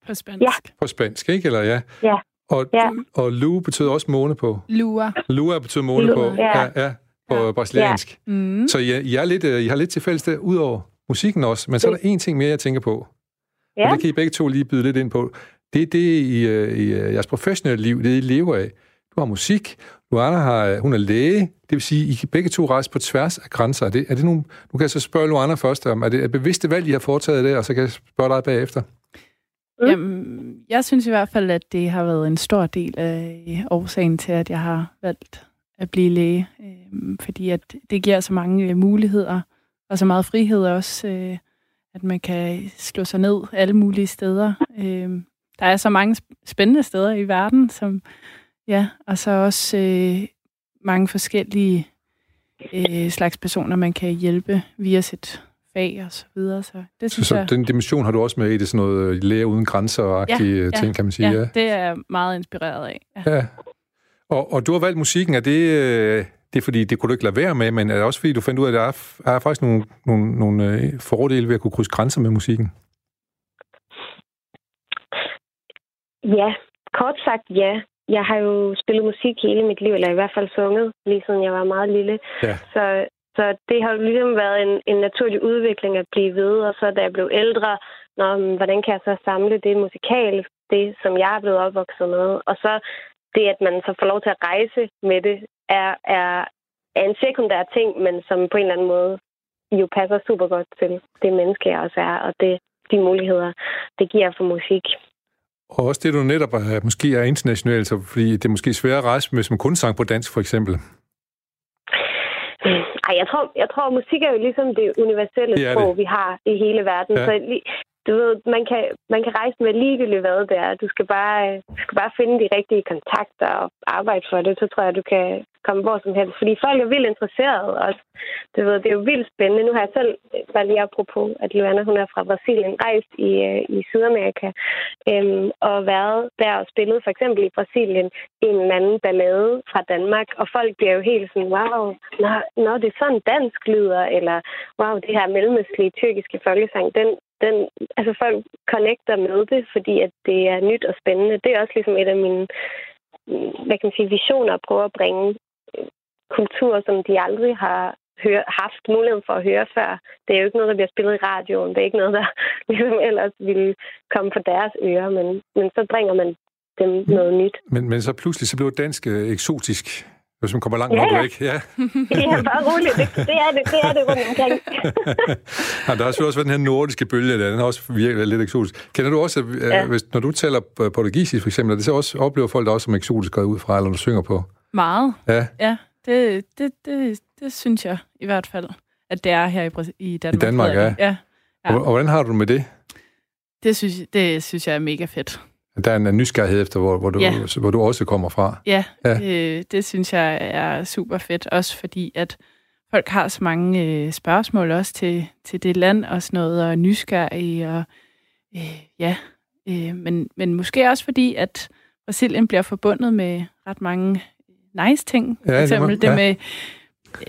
Speaker 2: På spansk. Ja.
Speaker 1: På spansk, ikke? Eller ja?
Speaker 5: Ja.
Speaker 1: Og,
Speaker 5: ja.
Speaker 1: og Lu betyder også måne på.
Speaker 2: Lua.
Speaker 1: Lua betyder måne Lua. på.
Speaker 5: Ja.
Speaker 1: ja, ja på ja. brasiliansk.
Speaker 2: Ja. Mm.
Speaker 1: Så I, I, er lidt, I har lidt til fælles der, udover musikken også. Men så er der en ting mere, jeg tænker på.
Speaker 5: Ja.
Speaker 1: Og det kan I begge to lige byde lidt ind på. Det er det, I, i jeres professionelle liv, det I lever af. Du har musik, Luana har, øh, hun er læge, det vil sige, I kan begge to rejse på tværs af grænser. Er det, er det nogle, nu kan jeg så spørge Luana først om, er det et bevidste valg, I har foretaget det, og så kan jeg spørge dig bagefter?
Speaker 2: Mm. Jamen, jeg synes i hvert fald, at det har været en stor del af øh, årsagen til, at jeg har valgt at blive læge. Øh, fordi at det giver så mange øh, muligheder, og så meget frihed også, øh, at man kan slå sig ned alle mulige steder. Øh, der er så mange spændende steder i verden, som Ja, og så også øh, mange forskellige øh, slags personer, man kan hjælpe via sit fag og så videre. Så, det
Speaker 1: synes så, så jeg... den dimension har du også med i det, sådan noget øh, lære uden grænser-agtige ja, ting, kan man sige?
Speaker 2: Ja, ja, det er jeg meget inspireret af.
Speaker 1: Ja. ja. Og, og du har valgt musikken, er det, øh, det er fordi, det kunne du ikke lade være med, men er det også fordi, du fandt ud af, at der er, er faktisk nogle, nogle, nogle fordele ved at kunne krydse grænser med musikken?
Speaker 5: Ja, kort sagt ja. Jeg har jo spillet musik hele mit liv, eller i hvert fald sunget, lige siden jeg var meget lille. Ja. Så, så det har jo ligesom været en, en naturlig udvikling at blive ved. Og så da jeg blev ældre, når, hvordan kan jeg så samle det musikal, det som jeg er blevet opvokset med. Og så det, at man så får lov til at rejse med det, er, er, er en sekundær ting, men som på en eller anden måde jo passer super godt til det menneske, jeg også er, og det, de muligheder, det giver for musik.
Speaker 1: Og også det, du netop er, måske er internationalt, så fordi det er måske svært at rejse med, som kun sang på dansk, for eksempel.
Speaker 5: Ej, jeg tror, jeg tror, musik er jo ligesom det universelle det sprog, det. vi har i hele verden. Ja. Så du ved, man kan, man kan rejse med ligegyldigt, hvad det er. Du skal, bare, du skal bare finde de rigtige kontakter og arbejde for det. Så tror jeg, du kan komme hvor som helst. Fordi folk er vildt interesserede også. Du ved, det er jo vildt spændende. Nu har jeg selv, bare lige apropos, at Luana hun er fra Brasilien, rejst i, øh, i Sydamerika øhm, og været der og spillet for eksempel i Brasilien en eller anden ballade fra Danmark. Og folk bliver jo helt sådan, wow, når, når det er sådan dansk lyder, eller wow, det her mellemøstlige tyrkiske folkesang, den, den, altså folk connecter med det, fordi at det er nyt og spændende. Det er også ligesom et af mine hvad kan man sige, visioner at prøve at bringe kultur, som de aldrig har hør, haft muligheden for at høre før. Det er jo ikke noget, der bliver spillet i radioen. Det er ikke noget, der ligesom ellers ville komme på deres ører, men, men så bringer man dem noget nyt.
Speaker 1: Men, men så pludselig så blev dansk øh, eksotisk, hvis man kommer langt ja, nok væk.
Speaker 5: Ja, ja bare roligt. Det, det, er det, det er det rundt omkring.
Speaker 1: ja, der har selvfølgelig også været den her nordiske bølge, der den har også virkelig lidt eksotisk. Kender du også, øh, ja. hvis, når du taler portugisisk for eksempel, det så også oplever folk der også som eksotisk går ud fra, eller når du synger på?
Speaker 2: Meget.
Speaker 1: Ja.
Speaker 2: ja det, det, det, det synes jeg i hvert fald, at det er her i, i Danmark.
Speaker 1: I Danmark, ja. ja. ja. Og, og hvordan har du med det?
Speaker 2: Det synes, det synes jeg er mega fedt.
Speaker 1: Der er en nysgerrighed efter, hvor, hvor, du, ja. hvor du også kommer fra.
Speaker 2: Ja, ja. Det, det synes jeg er super fedt. Også fordi, at folk har så mange øh, spørgsmål også til, til det land og sådan noget, og nysgerrige. Og, øh, ja, øh, men, men måske også fordi, at Brasilien bliver forbundet med ret mange nice ting. Ja, For eksempel det, må, ja. det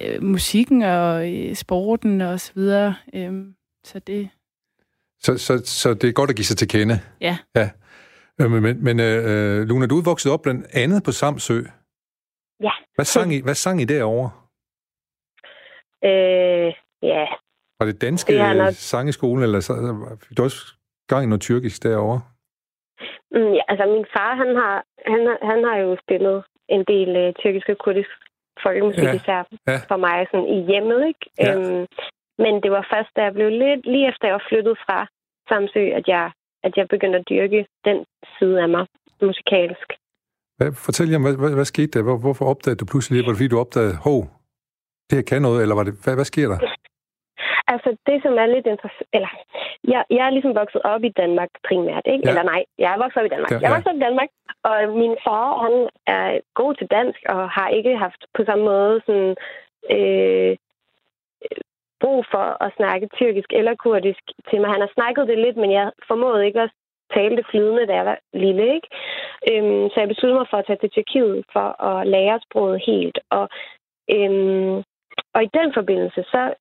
Speaker 2: med øh, musikken og øh, sporten og så videre. Øhm, så det...
Speaker 1: Så, så, så det er godt at give sig til kende?
Speaker 2: Ja.
Speaker 1: ja. Øh, men, men, men øh, Luna, du er vokset op blandt andet på Samsø.
Speaker 5: Ja.
Speaker 1: Hvad sang I, hvad sang I derovre?
Speaker 5: Øh, ja.
Speaker 1: Var det danske det nok... sangeskolen, eller så, fik du også gang i noget tyrkisk derovre?
Speaker 5: Mm, ja, altså min far, han har, han, han har jo spillet en del uh, tyrkisk og kurdisk folkemusik, ja. især ja. for mig sådan i hjemmet. Ikke? Ja. Øhm, men det var først, da jeg blev lidt, lige efter jeg var flyttet fra Samsø, at jeg, at jeg begyndte at dyrke den side af mig musikalsk.
Speaker 1: Hvad, fortæl jer, hvad, hvad, hvad skete der? Hvor, hvorfor opdagede du pludselig det? Var det fordi, du opdagede, hov, det her kan noget, eller var det, hvad, hvad sker der?
Speaker 5: Altså, det som er lidt interessant... Eller, jeg, jeg er ligesom vokset op i Danmark primært, ikke? Ja. Eller nej, jeg er vokset op i Danmark. Ja, ja. Jeg er vokset op i Danmark, og min far, han er god til dansk, og har ikke haft på samme måde sådan... Øh, brug for at snakke tyrkisk eller kurdisk til mig. Han har snakket det lidt, men jeg formåede ikke at tale det flydende, da jeg var lille. Ikke? Øhm, så jeg besluttede mig for at tage til Tyrkiet for at lære sproget helt. Og, øhm, og i den forbindelse, så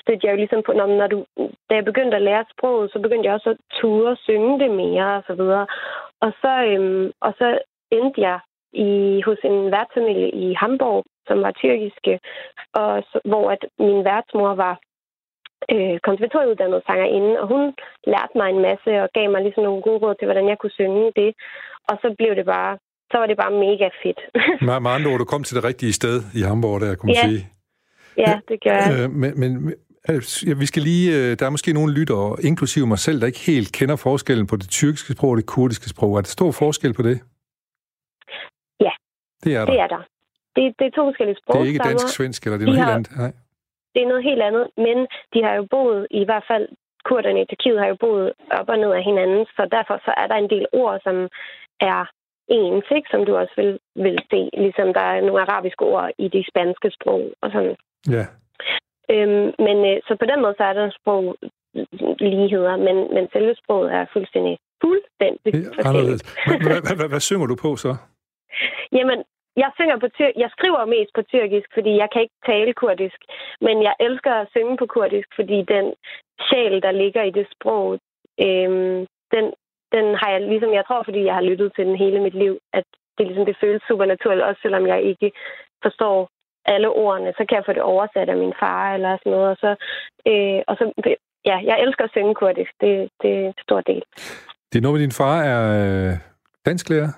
Speaker 5: stødte jeg jo ligesom på, når, du, da jeg begyndte at lære sproget, så begyndte jeg også at ture og synge det mere og så videre. Og så, øhm, og så endte jeg i, hos en værtsfamilie i Hamburg, som var tyrkiske, og så, hvor at min værtsmor var øh, konservatorieuddannet sangerinde, og hun lærte mig en masse og gav mig ligesom nogle gode råd til, hvordan jeg kunne synge det. Og så blev det bare, så var det bare mega fedt.
Speaker 1: med, med andre ord, du kom til det rigtige sted i Hamburg, der, kunne man
Speaker 5: ja.
Speaker 1: sige.
Speaker 5: Ja, det gør jeg.
Speaker 1: Øh, men, men ja, vi skal lige, øh, der er måske nogle lyttere, inklusive mig selv, der ikke helt kender forskellen på det tyrkiske sprog og det kurdiske sprog. Er der stor forskel på det?
Speaker 5: Ja,
Speaker 1: det er der.
Speaker 5: Det er der. Det, det er to forskellige sprog.
Speaker 1: Det er ikke dansk-svensk, eller det er noget helt andet? Nej.
Speaker 5: Det er noget helt andet, men de har jo boet, i hvert fald kurderne i Tyrkiet har jo boet op og ned af hinanden, så derfor så er der en del ord, som er ens, ikke? som du også vil, vil se, ligesom der er nogle arabiske ord i de spanske sprog og sådan.
Speaker 1: Ja.
Speaker 5: Øhm, men øh, så på den måde, så er der sprog ligheder, men, men selve sproget er fuldstændig fuldstændig
Speaker 1: forskelligt. Hvad synger du på så?
Speaker 5: Jamen, jeg synger på tyr jeg skriver mest på tyrkisk, fordi jeg kan ikke tale kurdisk. Men jeg elsker at synge på kurdisk, fordi den sjæl, der ligger i det sprog, øhm, den, den har jeg ligesom, jeg tror, fordi jeg har lyttet til den hele mit liv, at det, ligesom, det føles super naturligt, også selvom jeg ikke forstår alle ordene, så kan jeg få det oversat af min far eller sådan noget. Og så, øh, og så ja, jeg elsker at synge kurdisk. Det, det er en stor del.
Speaker 1: Det er noget med, din far er øh, dansklærer?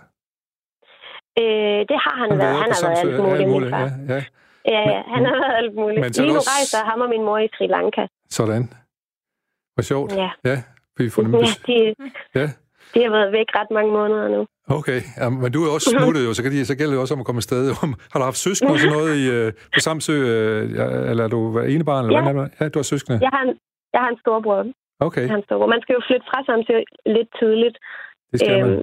Speaker 5: Øh, det har han, han været. Han har været alt muligt, alt muligt ja, ja. Ja, ja, han har været alt muligt. Men Lige nu også... rejser ham og min mor i Sri Lanka.
Speaker 1: Sådan. Hvor sjovt.
Speaker 5: Ja.
Speaker 1: Ja, vi får
Speaker 5: nemlig... ja, de, ja. De har været væk ret mange måneder nu.
Speaker 1: Okay, ja, men du er også smuttet jo, så, kan de, så gælder det også om at komme afsted. har du haft søskende og sådan noget i, uh, på Samsø, uh, eller er du ene barn? Eller ja. Hvad ja, du har søskende.
Speaker 5: Jeg har en, jeg har en storbror.
Speaker 1: Okay. Jeg
Speaker 5: har en storbror. Man skal jo flytte fra Samsø lidt tidligt.
Speaker 1: Det skal øhm, man.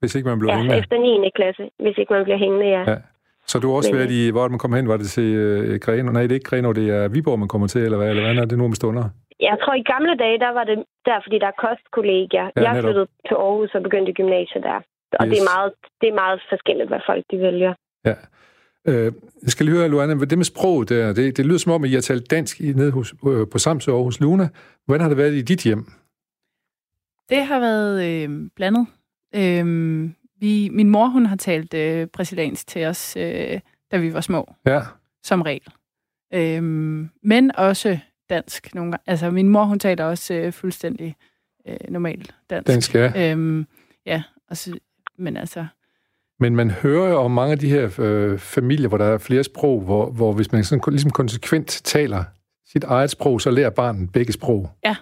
Speaker 1: Hvis ikke man bliver
Speaker 5: ja,
Speaker 1: hængende?
Speaker 5: efter 9. klasse, hvis ikke man bliver hængende, ja. ja.
Speaker 1: Så du har også Men, været i, hvor man kommer hen, var det til uh, Greno? Nej, det er ikke Greno, det er Viborg, man kommer til, eller hvad, eller hvad er det nu om stunder?
Speaker 5: Jeg tror, i gamle dage, der var det der, fordi der er kostkollegier. Ja, jeg flyttede til Aarhus og begyndte i gymnasiet der. Og yes. det, er meget, det er meget forskelligt, hvad folk de vælger.
Speaker 1: Ja. Øh, jeg skal lige høre, Luana, det med sproget der, det, det lyder som om, at I har talt dansk nede hos, øh, på Samsø Aarhus Luna. Hvordan har det været i dit hjem?
Speaker 2: Det har været øh, blandet. Øh, vi, min mor, hun har talt øh, brasiliansk til os, øh, da vi var små.
Speaker 1: Ja.
Speaker 2: Som regel. Øhm, men også dansk nogle gange. Altså, min mor, hun taler også øh, fuldstændig øh, normalt dansk.
Speaker 1: Dansk, ja.
Speaker 2: Øhm, ja, altså, men altså...
Speaker 1: Men man hører jo om mange af de her øh, familier, hvor der er flere sprog, hvor, hvor hvis man sådan, ligesom konsekvent taler sit eget sprog, så lærer barnet begge sprog.
Speaker 2: Ja.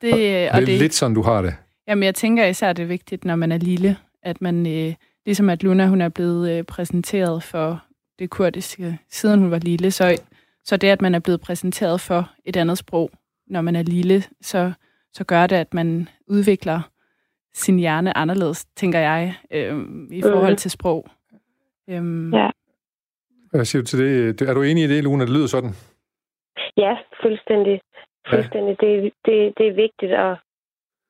Speaker 2: Det,
Speaker 1: og, og det er det, lidt sådan, du har det.
Speaker 2: Jamen, jeg tænker især, det er vigtigt, når man er lille, at man, øh, ligesom at Luna, hun er blevet øh, præsenteret for det kurdiske, siden hun var lille, så, så det, at man er blevet præsenteret for et andet sprog, når man er lille, så, så gør det, at man udvikler sin hjerne anderledes, tænker jeg, øh, i forhold til sprog.
Speaker 5: Øhm. Ja.
Speaker 1: Hvad siger du til det? Er du enig i det, Luna? Det lyder sådan.
Speaker 5: Ja, fuldstændig. Fuldstændig. Ja. Det, det, det er vigtigt at,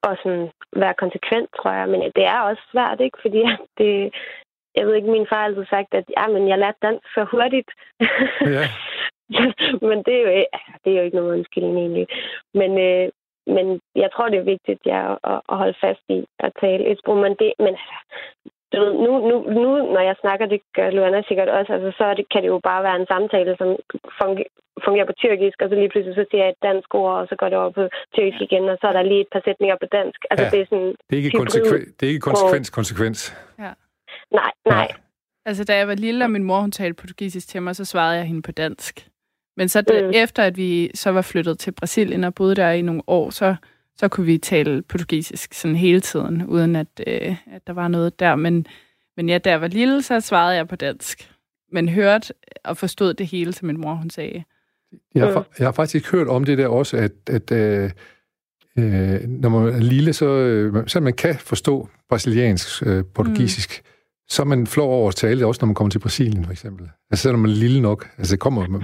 Speaker 5: at sådan være konsekvent, tror jeg. Men det er også svært, ikke? Fordi det, jeg ved ikke, min far har altid sagt, at ja, men jeg lærte dansk for hurtigt. Ja. men det er, jo, det er jo ikke nogen undskyldning egentlig. Men, øh, men jeg tror, det er vigtigt ja, at, at holde fast i at tale et sprog. Men, det, men du ved, nu, nu, nu, når jeg snakker, det gør Luana sikkert også, altså, så det, kan det jo bare være en samtale, som fungerer på tyrkisk, og så lige pludselig så siger jeg et dansk ord, og så går det over på tyrkisk igen, og så er der lige et par sætninger på dansk. Altså, ja. det, er sådan
Speaker 1: det, er ikke konsekven, det er ikke konsekvens, konsekvens.
Speaker 2: Ja.
Speaker 5: Nej, nej.
Speaker 2: Altså, da jeg var lille, og min mor hun talte portugisisk til mig, så svarede jeg hende på dansk. Men så mm. efter, at vi så var flyttet til Brasilien og boede der i nogle år, så, så kunne vi tale portugisisk sådan hele tiden, uden at, øh, at der var noget der. Men, men ja, da jeg var lille, så svarede jeg på dansk. Men hørte og forstod det hele, som min mor hun sagde.
Speaker 1: Jeg har, jeg har faktisk hørt om det der også, at, at øh, øh, når man er lille, så, øh, så man kan forstå brasiliansk, øh, portugisisk, mm. så er man flår over at tale det også, når man kommer til Brasilien, for eksempel. Altså, selvom man er lille nok. Altså, det kommer... Man...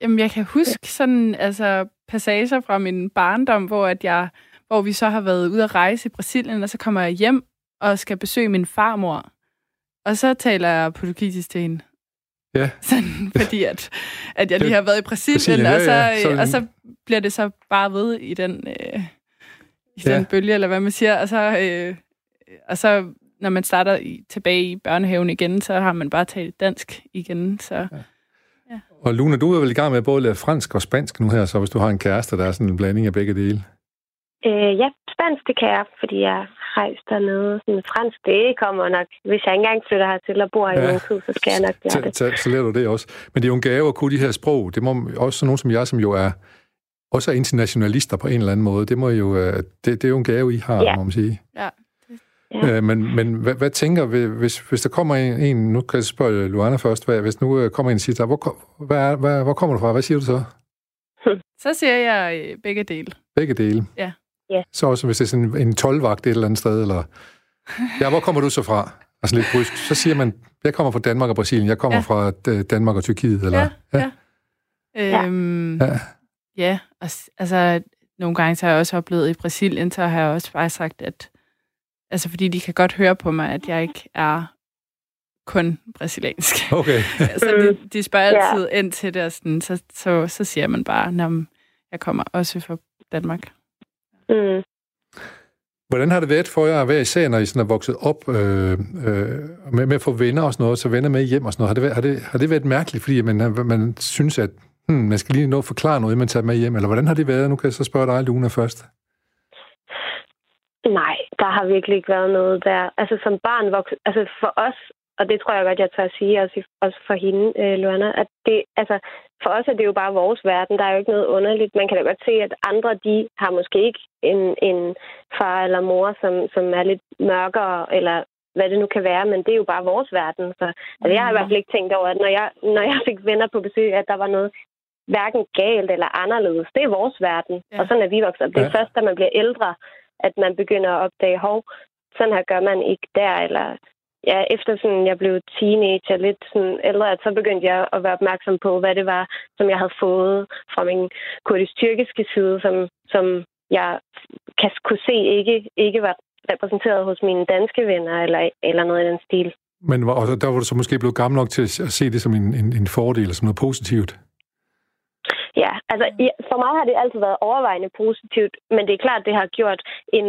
Speaker 2: Jamen, jeg kan huske sådan, altså, passager fra min barndom, hvor, at jeg, hvor vi så har været ude at rejse i Brasilien, og så kommer jeg hjem og skal besøge min farmor. Og så taler jeg portugisisk til hende.
Speaker 1: Ja.
Speaker 2: Sådan, fordi at, at jeg lige har været i Brasilien, Brasilien og, så, ja, ja. Så... og så bliver det så bare ved i den, øh, i ja. den bølge, eller hvad man siger. Og så, øh, og så når man starter i, tilbage i børnehaven igen, så har man bare talt dansk igen. Så, ja.
Speaker 1: Og Luna, du er vel i gang med at både lære fransk og spansk nu her, så hvis du har en kæreste, der er sådan en blanding af begge dele.
Speaker 5: Øh, ja, spansk det kan jeg, fordi jeg rejst dernede. Men fransk, det kommer nok. Hvis jeg engang flytter hertil og bor i ja. en tid, så skal jeg nok lære det. Så,
Speaker 1: så lærer du det også. Men det er jo en gave at kunne de her sprog. Det må også nogen som jeg, som jo er også er internationalister på en eller anden måde. Det, må jo, øh, det, det er jo en gave, I har, ja. må man sige.
Speaker 2: Ja.
Speaker 1: Ja. Øh, men men hvad, hvad tænker vi, hvis, hvis der kommer en, en, nu kan jeg spørge Luana først, hvad, hvis nu øh, kommer en og siger, hvor, hvad, hvad, hvor kommer du fra? Hvad siger du så?
Speaker 2: Så siger jeg øh, begge dele.
Speaker 1: Begge dele?
Speaker 2: Ja.
Speaker 5: ja.
Speaker 1: Så også hvis det er sådan en 12-vagt et eller andet sted, eller... Ja, hvor kommer du så fra? Altså lidt brysk. Så siger man, jeg kommer fra Danmark og Brasilien, jeg kommer ja. fra Danmark og Tyrkiet, eller...
Speaker 2: Ja, ja. ja. Øhm, ja. Ja, altså nogle gange så har jeg også oplevet i Brasilien, så har jeg også bare sagt, at altså fordi de kan godt høre på mig, at jeg ikke er kun brasiliansk.
Speaker 1: Okay.
Speaker 2: så de, de spørger altid ja. ind til det, og sådan, så, så, så siger man bare, når jeg kommer også fra Danmark. Mm.
Speaker 1: Hvordan har det været for jer at være især, når I sådan er vokset op øh, øh, med, med at få venner og sådan noget, så venner med hjem og sådan noget? Har det, været, har det, har det været mærkeligt, fordi man, man synes, at hmm, man skal lige nå at forklare noget, man tager med hjem? Eller hvordan har det været? Nu kan jeg så spørge dig, Luna, først.
Speaker 5: Nej, der har virkelig ikke været noget der. Altså som barn vokset, altså for os og det tror jeg godt, jeg tør at sige, også, også for hende, øh, Luana, at det, altså, for os er det jo bare vores verden. Der er jo ikke noget underligt. Man kan da godt se, at andre, de har måske ikke en, en far eller mor, som, som er lidt mørkere, eller hvad det nu kan være, men det er jo bare vores verden. Så altså, jeg har i hvert fald ikke tænkt over, at når jeg, når jeg fik venner på besøg, at der var noget hverken galt eller anderledes. Det er vores verden, ja. og sådan er vi vokset op. Det er ja. først, da man bliver ældre, at man begynder at opdage, hov, sådan her gør man ikke der, eller ja, efter sådan, jeg blev teenager, lidt sådan ældre, at så begyndte jeg at være opmærksom på, hvad det var, som jeg havde fået fra min kurdisk-tyrkiske side, som, som jeg kan, kunne se ikke, ikke var repræsenteret hos mine danske venner, eller, eller noget i den stil.
Speaker 1: Men var, og der var du så måske blevet gammel nok til at se det som en, en, en fordel, eller som noget positivt?
Speaker 5: Altså for mig har det altid været overvejende positivt, men det er klart, det har gjort en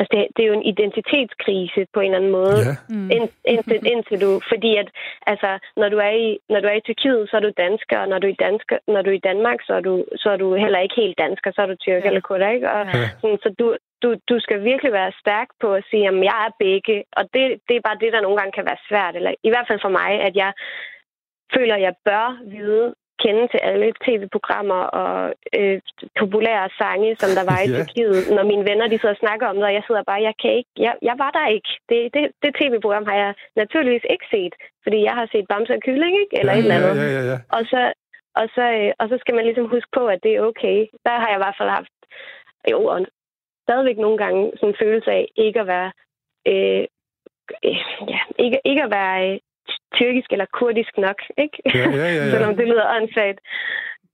Speaker 5: Altså, det, det er jo en identitetskrise på en eller anden måde, ja. mm. ind, indtil, indtil du... Fordi at, altså, når du, er i, når du er i Tyrkiet, så er du dansker, og når du er i, dansker, når du er i Danmark, så er, du, så er du heller ikke helt dansker, så er du tyrk ja. eller kurder, ikke? Og, ja. sådan, så du, du, du skal virkelig være stærk på at sige, at jeg er begge, og det, det er bare det, der nogle gange kan være svært, eller i hvert fald for mig, at jeg føler, at jeg bør vide, kende til alle tv-programmer og øh, populære sange, som der var i ja. Tyrkiet, når mine venner de sidder og snakker om det, og jeg sidder bare, jeg kan ikke, jeg, jeg var der ikke. Det, det, det tv-program har jeg naturligvis ikke set, fordi jeg har set Bamse og Kylling, ikke? eller ja, et eller andet.
Speaker 1: Ja, ja, ja.
Speaker 5: Og, så, og, så, øh, og så skal man ligesom huske på, at det er okay. Der har jeg i hvert fald haft, jo, og stadigvæk nogle gange sådan en følelse af ikke at være øh, øh, ja, ikke, ikke at være øh, tyrkisk eller kurdisk nok, ikke?
Speaker 1: Ja, ja, ja, ja.
Speaker 5: Selvom det lyder åndssvagt.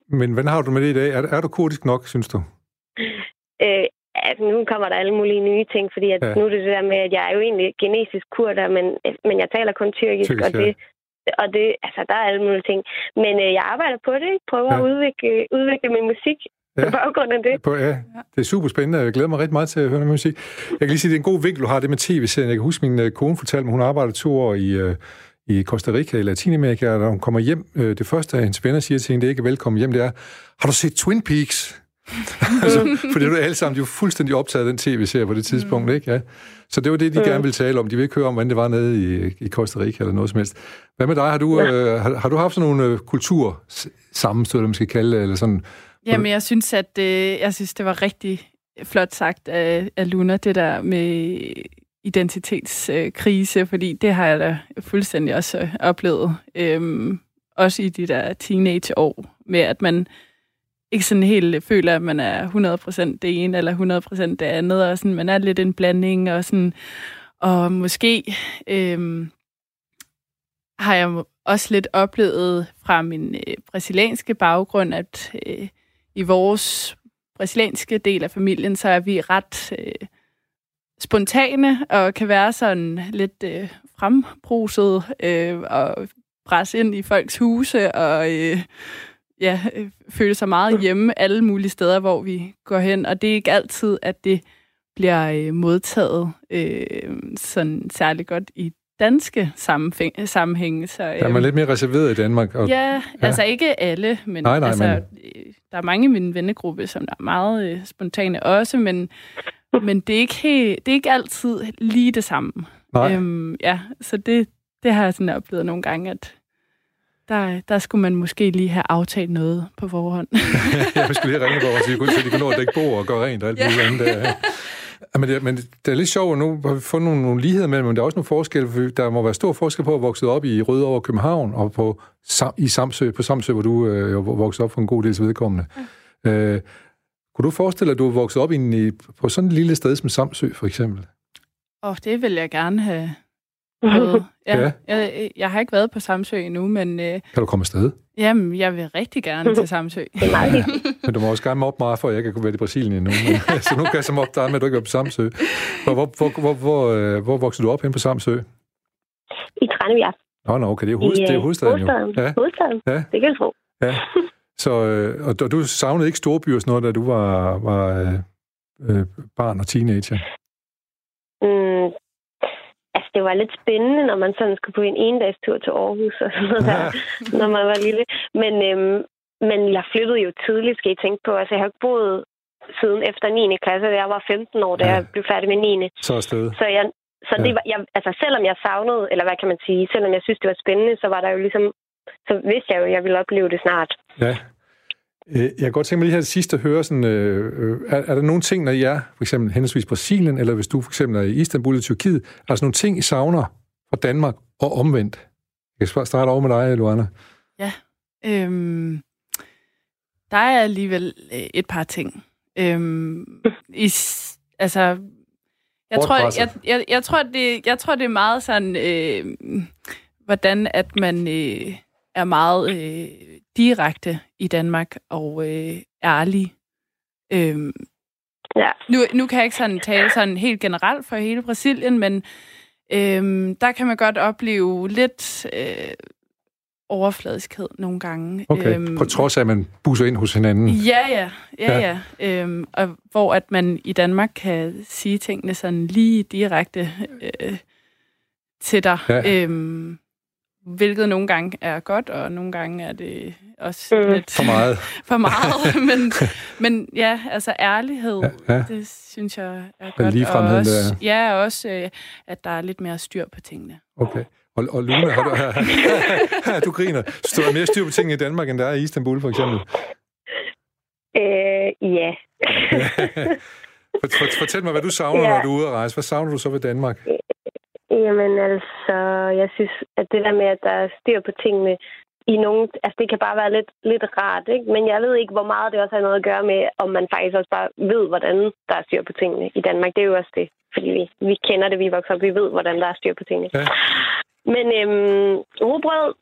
Speaker 1: Men hvordan har du med det i dag? Er, er du kurdisk nok, synes du?
Speaker 5: Øh, altså, nu kommer der alle mulige nye ting, fordi at ja. nu er det det der med, at jeg er jo egentlig genetisk kurder, men, men jeg taler kun tyrkisk, tyrkisk og det, ja. og det, altså, der er alle mulige ting. Men øh, jeg arbejder på det, prøver ja. at udvikle, udvikle min musik, ja. på baggrund af det. På,
Speaker 1: ja, det er super spændende. Jeg glæder mig rigtig meget til at høre noget musik. Jeg kan lige sige, det er en god vinkel, du har det med tv-serien. Jeg kan huske, min øh, kone fortalte mig, hun arbejdede to år i, uh, i Costa Rica i Latinamerika, og når hun kommer hjem, øh, det første, hendes venner siger til hende, det er ikke velkommen hjem, det er, har du set Twin Peaks? altså, for det er jo alle sammen, de var fuldstændig optaget af den tv-serie på det tidspunkt, mm. ikke? Ja. Så det var det, de gerne ville tale om. De vil ikke høre om, hvordan det var nede i, i Costa Rica eller noget som helst. Hvad med dig? Har du, ja. øh, har, har du haft sådan nogle øh, kultursammenstød, eller man skal kalde det, eller sådan?
Speaker 2: Jamen, jeg synes, at øh, jeg synes, det var rigtig flot sagt af, af Luna, det der med identitetskrise, fordi det har jeg da fuldstændig også øh, oplevet. Øhm, også i de der teenageår, med at man ikke sådan helt føler, at man er 100% det ene eller 100% det andet, og sådan, man er lidt en blanding, og sådan, og måske øhm, har jeg også lidt oplevet fra min øh, brasilianske baggrund, at øh, i vores brasilianske del af familien, så er vi ret øh, spontane og kan være sådan lidt øh, frembruset øh, og presse ind i folks huse og øh, ja, øh, føle sig meget hjemme alle mulige steder, hvor vi går hen. Og det er ikke altid, at det bliver øh, modtaget øh, sådan særlig godt i danske sammenhænge. Så,
Speaker 1: øh, der er man lidt mere reserveret i Danmark.
Speaker 2: Og, ja, ja, altså ikke alle, men, nej, nej, altså, men... Øh, der er mange i min vennegruppe, som er meget øh, spontane også, men men det er ikke, helt, det er ikke altid lige det samme.
Speaker 1: Nej. Øhm,
Speaker 2: ja, så det, det har jeg sådan oplevet nogle gange, at der, der skulle man måske lige have aftalt noget på forhånd.
Speaker 1: vi skulle lige ringe på og sige, så de kan nå at dække bord og gøre rent og alt muligt andet. Der. Ja, men, det, men det er lidt sjovt, nu har vi fundet nogle, nogle ligheder mellem, men der er også nogle forskelle, for der må være stor forskel på at vokse op i Rødovre København og på, i Samsø, på Samsø, hvor du øh, voksede op for en god dels vedkommende. Ja. Øh, kunne du forestille dig, at du er vokset op i, på sådan et lille sted som Samsø, for eksempel?
Speaker 2: Åh, oh, det vil jeg gerne have, ja. ja. Jeg, jeg har ikke været på Samsø endnu, men... Øh,
Speaker 1: kan du komme afsted?
Speaker 2: Jamen, jeg vil rigtig gerne til Samsø.
Speaker 1: men du må også gerne op mig, for jeg kan kunne være i Brasilien endnu. Men, så nu kan jeg så op dig med, at du ikke er på Samsø. Hvor, hvor, hvor, hvor, hvor, øh, hvor voksede du op hen på Samsø?
Speaker 5: I Tranebjerg.
Speaker 1: Nå, nå, okay, det er, hoved, I, det er hovedstaden,
Speaker 5: hovedstaden jo. Ja. Hovedstaden, ja. det kan du tro.
Speaker 1: Ja. Så, øh, og du savnede ikke storbyer sådan noget, da du var, var øh, barn og teenager?
Speaker 5: Mm, altså, det var lidt spændende, når man sådan skulle på en endagstur til Aarhus og sådan noget der, når man var lille. Men, øhm, men jeg flyttede jo tidligt, skal I tænke på. Altså, jeg har ikke boet siden efter 9. klasse, da jeg var 15 år, da ja. jeg blev færdig med 9.
Speaker 1: Så afsted.
Speaker 5: Så jeg, så ja. det var, jeg, altså selvom jeg savnede, eller hvad kan man sige, selvom jeg synes, det var spændende, så var der jo ligesom, så vidste jeg jo, at jeg ville opleve det snart.
Speaker 1: Ja. Øh, jeg kan godt tænke mig lige her det sidste at høre, sådan, øh, øh, er, er der nogle ting, når I er, for eksempel henholdsvis Brasilien, eller hvis du for eksempel er i Istanbul i Tyrkiet, er der nogle ting, I savner fra Danmark og omvendt? Jeg kan starte over med dig, Luana.
Speaker 2: Ja, øhm, der er alligevel et par ting. Øhm, i, altså, jeg tror, jeg, jeg, jeg, tror, det, jeg tror, det er meget sådan, øh, hvordan at man øh, er meget øh, direkte i Danmark og øh, ærlig. Øhm, ja. nu, nu kan jeg ikke sådan tale sådan helt generelt for hele Brasilien, men øhm, der kan man godt opleve lidt øh, overfladiskhed nogle gange.
Speaker 1: Okay, øhm, på trods af, at man busser ind hos hinanden.
Speaker 2: Ja, ja. ja, ja. ja. Øhm, og hvor at man i Danmark kan sige tingene sådan lige direkte øh, til dig. Ja. Øhm, hvilket nogle gange er godt, og nogle gange er det også mm. lidt...
Speaker 1: For meget.
Speaker 2: for meget, men, men ja, altså ærlighed, ja, ja. det synes jeg er godt.
Speaker 1: Lige og
Speaker 2: også,
Speaker 1: der.
Speaker 2: Ja, også øh, at der er lidt mere styr på tingene.
Speaker 1: Okay. Og, og Luna, har du, her, du griner. Så der er mere styr på tingene i Danmark, end der er i Istanbul, for eksempel?
Speaker 5: Øh, ja.
Speaker 1: Fortæl mig, hvad du savner, ja. når du er ude at rejse. Hvad savner du så ved Danmark?
Speaker 5: Jamen altså, jeg synes, at det der med, at der er styr på tingene i nogle... Altså, det kan bare være lidt, lidt rart, ikke? Men jeg ved ikke, hvor meget det også har noget at gøre med, om man faktisk også bare ved, hvordan der er styr på tingene i Danmark. Det er jo også det, fordi vi, vi kender det, vi vokser op, vi ved, hvordan der er styr på tingene. Ja. Men øhm, rugbrød...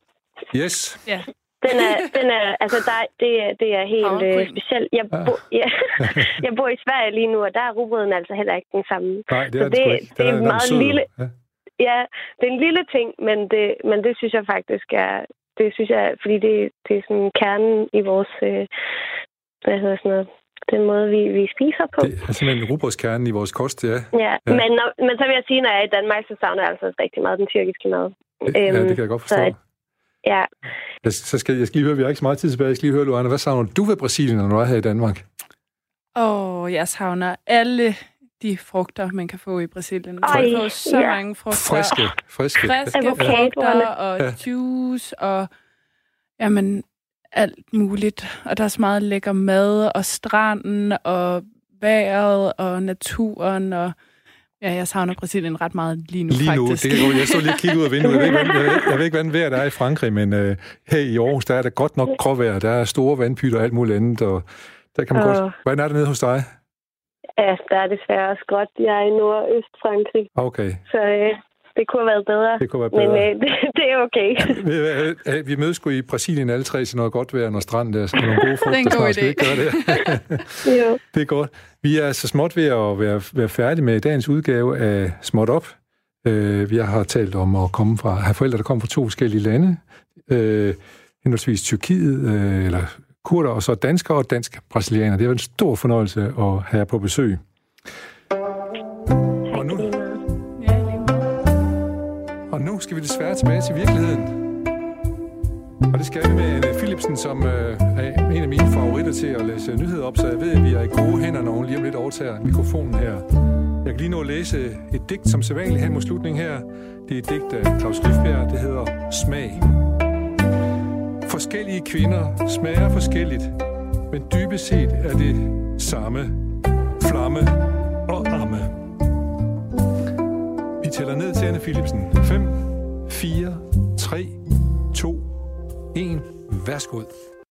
Speaker 1: Yes.
Speaker 2: Ja.
Speaker 5: Den er, den er, altså der, det, det er helt øh, specielt. Jeg, bo, ja, jeg bor i Sverige lige nu, og der er rugbrøden altså heller ikke den samme.
Speaker 1: Nej, det er, Så det, det, det er, er meget lille. Ja.
Speaker 5: Ja, det er en lille ting, men det, men det synes jeg faktisk er, det synes jeg, fordi det, det er sådan kernen i vores, øh, hvad hedder sådan noget, den måde, vi, vi spiser på.
Speaker 1: Det er simpelthen rugbrødskernen i vores kost,
Speaker 5: ja. Ja, ja. Men, når, men så vil jeg sige, når jeg er i Danmark, så savner jeg altså rigtig meget den tyrkiske mad.
Speaker 1: Ja, øhm, det kan jeg godt forstå. Så,
Speaker 5: ja.
Speaker 1: Jeg, så skal, jeg skal lige høre, vi har ikke så meget tid tilbage. Jeg skal lige høre, Luana, hvad savner du ved Brasilien, når du er her i Danmark?
Speaker 2: Åh, oh, jeg savner alle de frugter, man kan få i Brasilien. Man kan få så ja. mange frugter.
Speaker 1: Friske, friske.
Speaker 2: Friske frugter og ja. juice og jamen, alt muligt. Og der er så meget lækker mad og stranden og vejret og naturen og Ja, jeg savner Brasilien ret meget lige nu,
Speaker 1: lige
Speaker 2: nu, faktisk.
Speaker 1: Det. Jeg står lige og kigger ud af vinduet. Jeg ved ikke, hvad, jeg, jeg ved ikke, hvordan vejret er i Frankrig, men uh, her i Aarhus, der er der godt nok gråvejr. Der er store vandpytter og alt muligt andet, og der kan man uh. godt... Hvordan er det nede hos dig?
Speaker 5: Ja, der er desværre også godt. Jeg er i Nordøst-Frankrig.
Speaker 1: Okay.
Speaker 5: Så øh, det kunne have været bedre.
Speaker 1: Det kunne være bedre.
Speaker 5: Men øh, det, det er okay.
Speaker 1: vi, vi mødes sgu i Brasilien alle tre til noget godt vejr, når stranden der skal nogle gode frugter.
Speaker 2: det er en god idé.
Speaker 1: Gøre det. jo. det er godt. Vi er så småt ved at være, være færdige med dagens udgave af Småt Op. Uh, vi har talt om at komme fra, have forældre, der kommer fra to forskellige lande. Uh, henholdsvis Tyrkiet, uh, eller kurder, og så danskere og dansk-brasilianer. Det er en stor fornøjelse at have på besøg. Og nu, og nu skal vi desværre tilbage til virkeligheden. Og det skal vi med Anne Philipsen, som øh, er en af mine favoritter til at læse nyheder op, så jeg ved, at vi er i gode hænder, når hun lige om lidt overtager mikrofonen her. Jeg kan lige nå at læse et digt, som sædvanligt hen mod slutningen her. Det er et digt af Claus Riffbjerg, det hedder Smag. Forskellige kvinder smager forskelligt, men dybest set er det samme. Flamme og amme. Vi tæller ned til Anne Philipsen. 5, 4, 3, 2, 1. Værsgod.